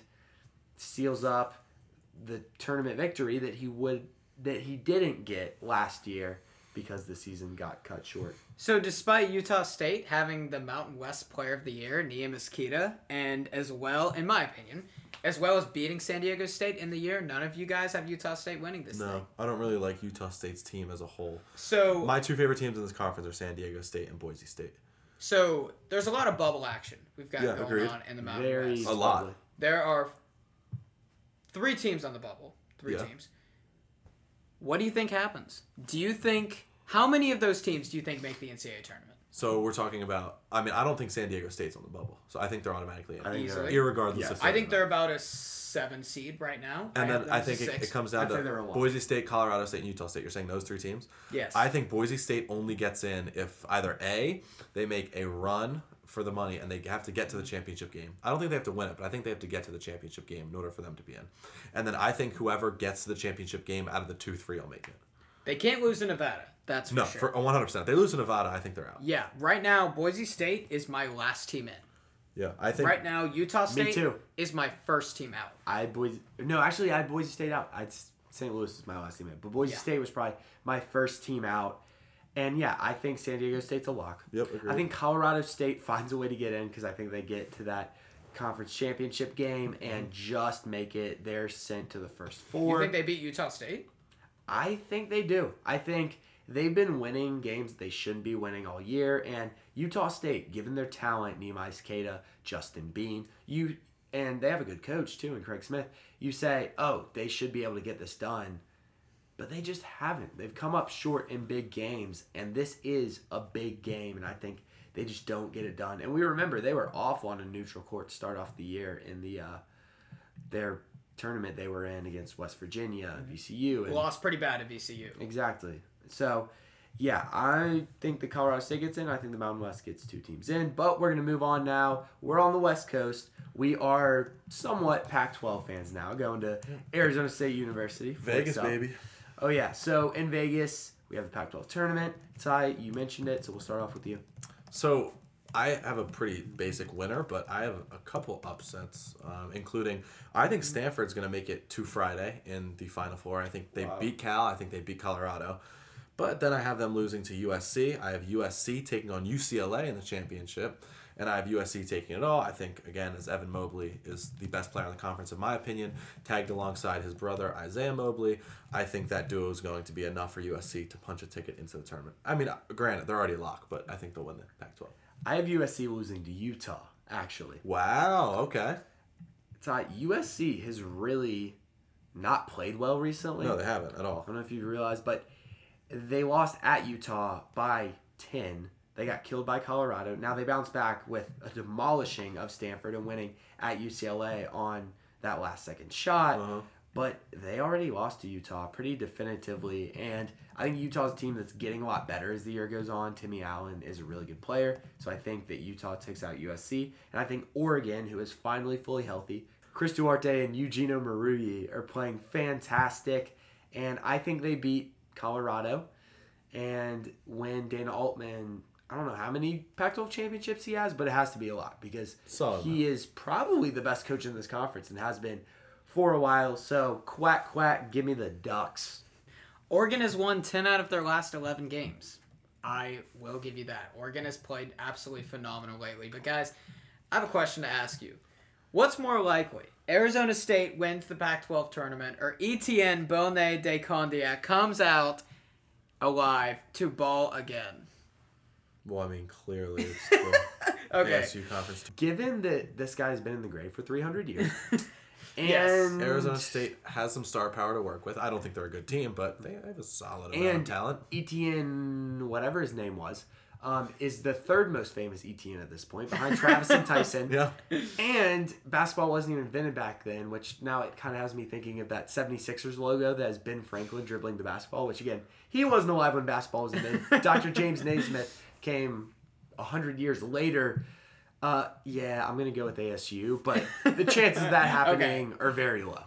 seals up the tournament victory that he would that he didn't get last year because the season got cut short. So, despite Utah State having the Mountain West Player of the Year, Neemias Queta, and as well, in my opinion, as well as beating San Diego State in the year, none of you guys have Utah State winning this thing. No, I don't really like Utah State's team as a whole. So, My two favorite teams in this conference are San Diego State and Boise State. so there's a lot of bubble action we've got Yeah, going agreed. on in the Mountain Very West. A lot. There are three teams on the bubble. Three Yeah. teams. What do you think happens? Do you think how many of those teams do you think make the NCAA tournament? So we're talking about. I mean, I don't think San Diego State's on the bubble, so I think they're automatically in, I think Easily. they're- irregardless. Yes. if I think they're about a seven seed right now. And right? then I think it, it comes down I'd to they're a lot. Boise State, Colorado State, and Utah State. You're saying those three teams? Yes. I think Boise State only gets in if either A, they make a run for the money and they have to get to the championship game. I don't think they have to win it, but I think they have to get to the championship game in order for them to be in. And then I think whoever gets to the championship game out of the 2 3 I'll make it. They can't lose to Nevada. That's for No, sure. for 100%. If they lose to Nevada, I think they're out. yeah, right now Boise State is my last team in. Yeah, I think. Right now Utah State too. is my first team out. I Boise. No, actually, I had Boise State out. I'd St. Louis is my last team in, but Boise Yeah. State was probably my first team out. And yeah, I think San Diego State's a lock. Yep, agreed. I think Colorado State finds a way to get in because I think they get to that conference championship game mm-hmm. and just make it. They're sent to the first You four. think they beat Utah State? I think they do. I think they've been winning games they shouldn't be winning all year. And Utah State, given their talent, Neemias Queta, Justin Bean, you and they have a good coach too, and Craig Smith. You say, oh, they should be able to get this done, but they just haven't. They've come up short in big games, and this is a big game, and I think they just don't get it done. And we remember they were awful on a neutral court to start off the year in the uh, their tournament they were in against West Virginia, VCU, and Lost pretty bad at VCU. Exactly. So, yeah, I think the Colorado State gets in. I think the Mountain West gets two teams in. But we're going to move on now. We're on the West Coast. We are somewhat Pac 12 fans now, going to Arizona State University. for Vegas, itself. baby. Oh, yeah. So, in Vegas, we have the Pac 12 tournament. Ty, you mentioned it, so we'll start off with you. So I have a pretty basic winner, but I have a couple upsets, um, including I think Stanford's going to make it to Friday in the Final Four. I think they Wow. beat Cal. I think they beat Colorado. But then I have them losing to USC. I have USC taking on UCLA in the championship. And I have USC taking it all. I think, again, as Evan Mobley is the best player in the conference, in my opinion, tagged alongside his brother, Isaiah Mobley. I think that duo is going to be enough for USC to punch a ticket into the tournament. I mean, uh, granted, they're already locked, but I think they'll win the Pac 12. I have USC losing to Utah, actually. Wow. Okay. Ty, USC has really not played well recently. No, they haven't at all. I don't know if you realized, but they lost at Utah by 10. They got killed by Colorado. Now they bounce back with a demolishing of Stanford and winning at UCLA on that last second shot. Uh-huh. But they already lost to Utah pretty definitively. And I think Utah's a team that's getting a lot better as the year goes on. Timmy Allen is a really good player. So I think that Utah takes out USC. And I think Oregon, who is finally fully healthy, Chris Duarte and Eugene Omoruyi are playing fantastic. And I think they beat Colorado. And when Dana Altman, I don't know how many Pac 12 championships he has, but it has to be a lot because Solid he is probably the best coach in this conference and has been for a while. So, quack, quack, give me the Ducks. Oregon has won 10 out of their last 11 games. I will give you that. Oregon has played absolutely phenomenal lately. But, guys, I have a question to ask you. What's more likely? Arizona State wins the Pac 12 tournament, or Etienne Bonnot de Condillac comes out alive to ball again? Well, I mean, clearly it's the Okay. ASU conference. Given that this guy's been in the grade for 300 years, and Yes. Arizona State has some star power to work with. I don't think they're a good team, but they have a solid amount And- of talent. Etienne, whatever his name was, um, is the third most famous Etienne at this point, behind Travis and Tyson. Yeah. And basketball wasn't even invented back then, which now it kind of has me thinking of that 76ers logo that has Ben Franklin dribbling the basketball, which again, he wasn't alive when basketball was invented. Dr. James Naismith came 100 years later. Uh, yeah, I'm going to go with ASU, but the chances of that happening are very low.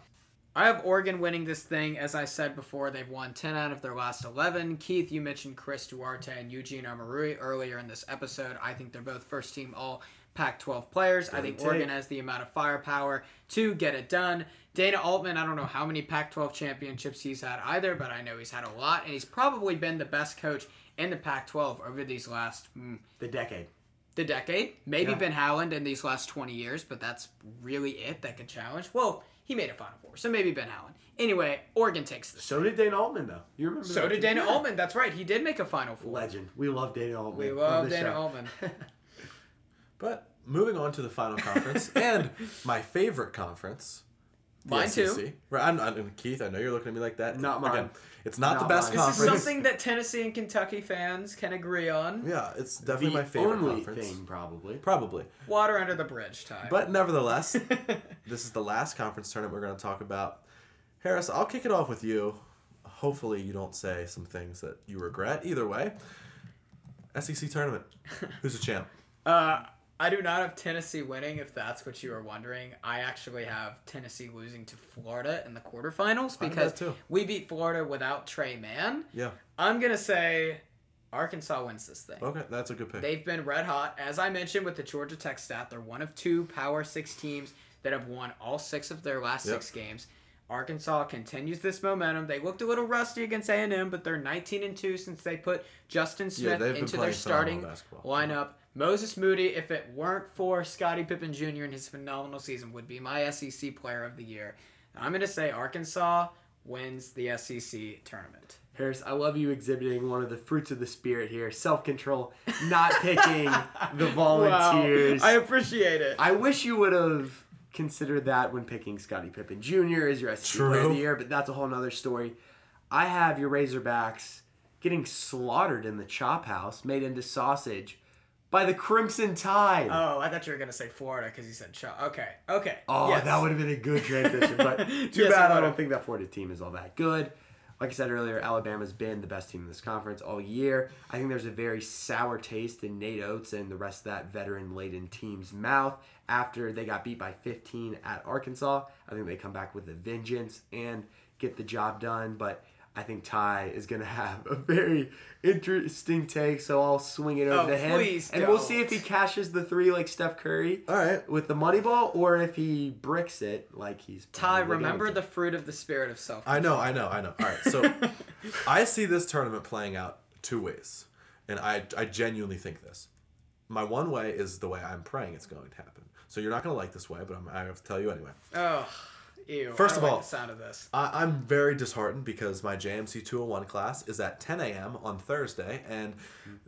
I have Oregon winning this thing. As I said before, they've won 10 out of their last 11. Keith, you mentioned Chris Duarte and Eugene Omoruyi earlier in this episode. I think they're both first team all Pac 12 players. I think. Oregon has the amount of firepower to get it done. Dana Altman, I don't know how many Pac 12 championships he's had either, but I know he's had a lot, and he's probably been the best coach in the Pac 12 over these last. Mm, The decade. the decade. Maybe Yeah. Ben Howland in these last 20 years, but that's really it that could challenge. Well, he made a Final Four, so maybe Ben Howland. Anyway, Oregon takes this. So did Dana Altman, though. You remember So that did? Dana Yeah. Altman. That's right. He did make a Final Four. Legend. We love Dana Altman. We love Dana show. Altman. But moving on to the final conference and my favorite conference. the Mine too. Right, I'm, I'm, Keith, I know you're looking at me like that. Not mine. Again, it's not, Not the best mine. This is conference. something that Tennessee and Kentucky fans can agree on. Yeah, it's definitely the my favorite only conference. thing, probably. Probably. Water under the bridge, time. But nevertheless, this is the last conference tournament we're going to talk about. Harris, I'll kick it off with you. Hopefully, you don't say some things that you regret. Either way, SEC tournament. Who's the champ? Uh, I do not have Tennessee winning, if that's what you are wondering. I actually have Tennessee losing to Florida in the quarterfinals because we beat Florida without Tre Mann. Yeah. I'm gonna say Arkansas wins this thing. Okay, that's a good pick. They've been red hot. As I mentioned with the Georgia Tech stat, they're one of two Power Six teams that have won all six of their last Yep. six games. Arkansas continues this momentum. They looked a little rusty against A&M, but they're 19 and 2 since they put Justin Smith they've into their starting lineup. Moses Moody, if it weren't for Scottie Pippen Jr. and his phenomenal season, would be my SEC player of the year. I'm going to say Arkansas wins the SEC tournament. Harris, I love you exhibiting one of the fruits of the spirit here self control, not picking the volunteers. Wow. I appreciate it. I wish you would have considered that when picking Scottie Pippen Jr. as your SEC Player of the Year, but that's a whole nother story. I have your Razorbacks getting slaughtered in the chop house, made into sausage by the Crimson Tide. Oh, I thought you were gonna say Florida because you said Chuck. Okay, okay. Oh, Yes. that would have been a good transition, but too Yes, bad I don't think that Florida team is all that good. Like I said earlier, Alabama's been the best team in this conference all year. I think there's a very sour taste in Nate Oats and the rest of that veteran laden team's mouth after they got beat by 15 at Arkansas. I think they come back with a vengeance and get the job done, but I think Ty is going to have a very interesting take, so I'll swing it over Oh, to him. please and we'll see if he cashes the three like Steph Curry All right. with the money ball or if he bricks it like he's Ty, remember the fruit of the spirit of self. I know, I know, I know. All right, so I see this tournament playing out two ways, and I I genuinely think this. My one way is the way I'm praying it's going to happen. So you're not going to like this way, but I'm, I have to tell you anyway. Oh, ew. First I of don't like all- the sound of this. I, I'm very disheartened because my JMC 201 class is at 10 a.m. on Thursday, and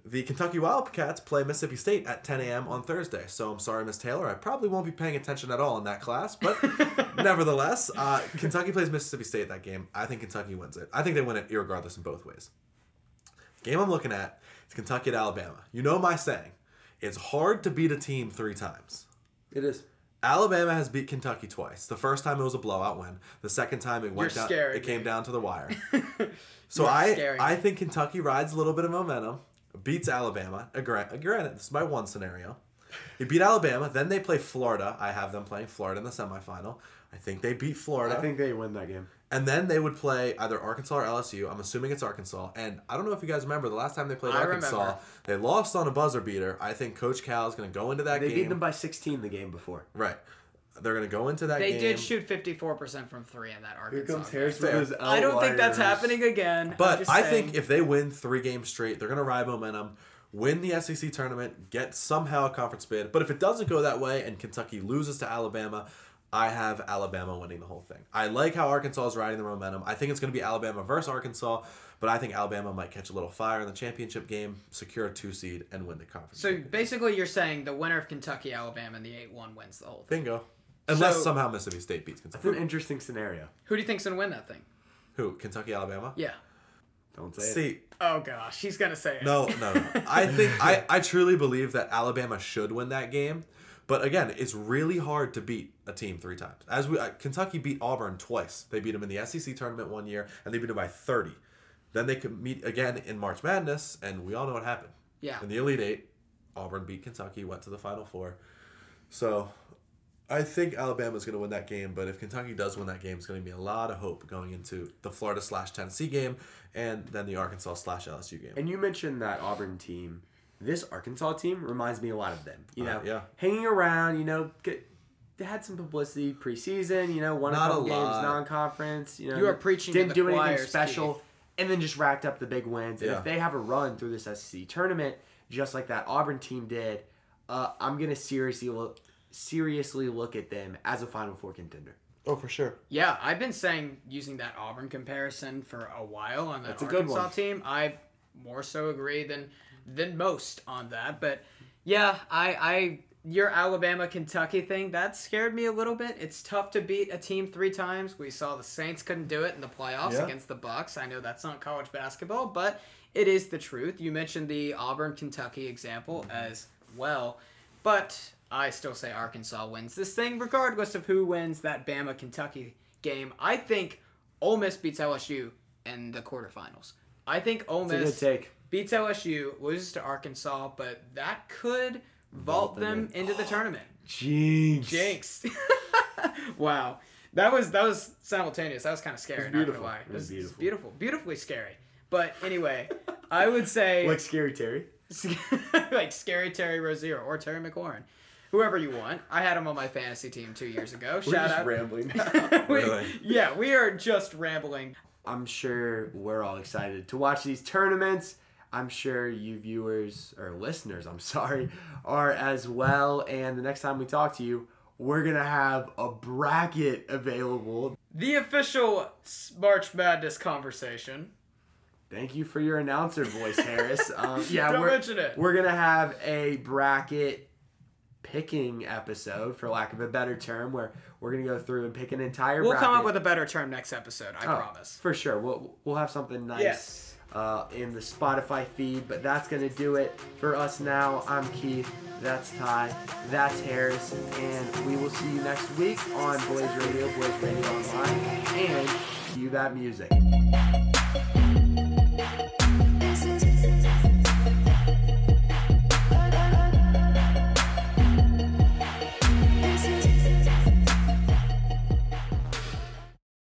the Kentucky Wildcats play Mississippi State at 10 a.m. on Thursday. So I'm sorry, Miss Taylor. I probably won't be paying attention at all in that class, but nevertheless, uh, Kentucky plays Mississippi State that game. I think Kentucky wins it. I think they win it irregardless in both ways. The game I'm looking at is Kentucky at Alabama. You know my saying. It's hard to beat a team three times. It is. Alabama has beat Kentucky twice. The first time it was a blowout win. The second time it went You're down. scaring It came down to the wire. So You're I I think Kentucky rides a little bit of momentum, beats Alabama. Gran- Granted, this is my one scenario. They beat Alabama, then they play Florida. I have them playing Florida in the semifinal. I think they beat Florida. I think they win that game. And then they would play either Arkansas or LSU. I'm assuming it's Arkansas. And I don't know if you guys remember the last time they played I Arkansas, remember. they lost on a buzzer beater. I think Coach Cal is going to go into that They game. beat them by 16 the game before. right. They're going to go into that game. They game. did shoot 54% from three in that Arkansas. game. Fair. his I don't think that's happening again. But I saying. think if they win three games straight, they're going to ride momentum, win the SEC tournament, get somehow a conference bid. But if it doesn't go that way and Kentucky loses to Alabama, I have Alabama winning the whole thing. I like how Arkansas is riding the momentum. I think it's going to be Alabama versus Arkansas, but I think Alabama might catch a little fire in the championship game, secure a two seed, and win the conference. So basically, you're saying the winner of Kentucky Alabama and the 8 1 wins the whole thing. bingo. Unless So- somehow Mississippi State beats It's Kentucky. an interesting scenario. Who do you think's going to win that thing? Who? Kentucky, Alabama? Yeah. Don't say it. See, Oh, gosh. He's going to say it. No, no, no. I think I, I truly believe that Alabama should win that game. But again, it's really hard to beat a team three times. As we uh, Kentucky beat Auburn twice. They beat them in the SEC tournament one year, and they beat them by thirty. Then they could meet again in March Madness, and we all know what happened. Yeah. In the Elite Eight, Auburn beat Kentucky, went to the Final Four. So, I think Alabama's going to win that game. But if Kentucky does win that game, it's going to be a lot of hope going into the Florida slash Tennessee game, and then the Arkansas slash LSU game. And you mentioned that Auburn team. This Arkansas team reminds me a lot of them. You Uh, know, yeah. hanging around. You know, get, they had some publicity preseason. You know, won Not a a couple games non-conference. You know, You are preaching Didn't the do anything special, Keith. and then just racked up the big wins. And if they have a run through this SEC tournament, just like that Auburn team did, uh, I'm gonna seriously look seriously look at them as a Final Four contender. Oh, for sure. Yeah, I've been saying using that Auburn comparison for a while on that That's a good Arkansas one. team. I more so agree than than most on that. But yeah, I I your Alabama Kentucky thing that scared me a little bit. It's tough to beat a team three times. We saw the Saints couldn't do it in the playoffs Yeah. against the Bucs. I know that's not college basketball, but it is the truth. You mentioned the Auburn Kentucky example as well, but I still say Arkansas wins this thing, regardless of who wins that Bama Kentucky game. I think Ole Miss beats LSU in the quarterfinals. I think Ole It's a Miss good take. Beats LSU, loses to Arkansas, but that could vault, them them in. into the tournament. Jinx. Jinx. wow. That was that was simultaneous. That was kind of scary. It was Not beautiful. gonna lie. It was beautiful. beautiful, beautifully scary. But anyway, I would say Like Scary Terry. like scary Terry Rozier or Terry McLaurin, whoever you want. I had him on my fantasy team two years ago. We're Shout just out. rambling. We- Really? Yeah, we are just rambling. I'm sure we're all excited to watch these tournaments. I'm sure you viewers or listeners, I'm sorry, are as well. And the next time we talk to you, we're gonna have a bracket available. The official March Madness conversation. Thank you for your announcer voice, Harris. Um, yeah, Don't we're, mention it. we're gonna have a bracket picking episode, for lack of a better term, where we're gonna go through and pick an entire. We'll bracket. come up with a better term next episode. I Oh, promise. For sure. We'll, we'll have something nice Yes. Uh, in the Spotify feed, but that's going to do it for us now. I'm Keith. That's Ty. That's Harris. And we will see you next week on Blaze Radio, Blaze Radio Online. And cue that music.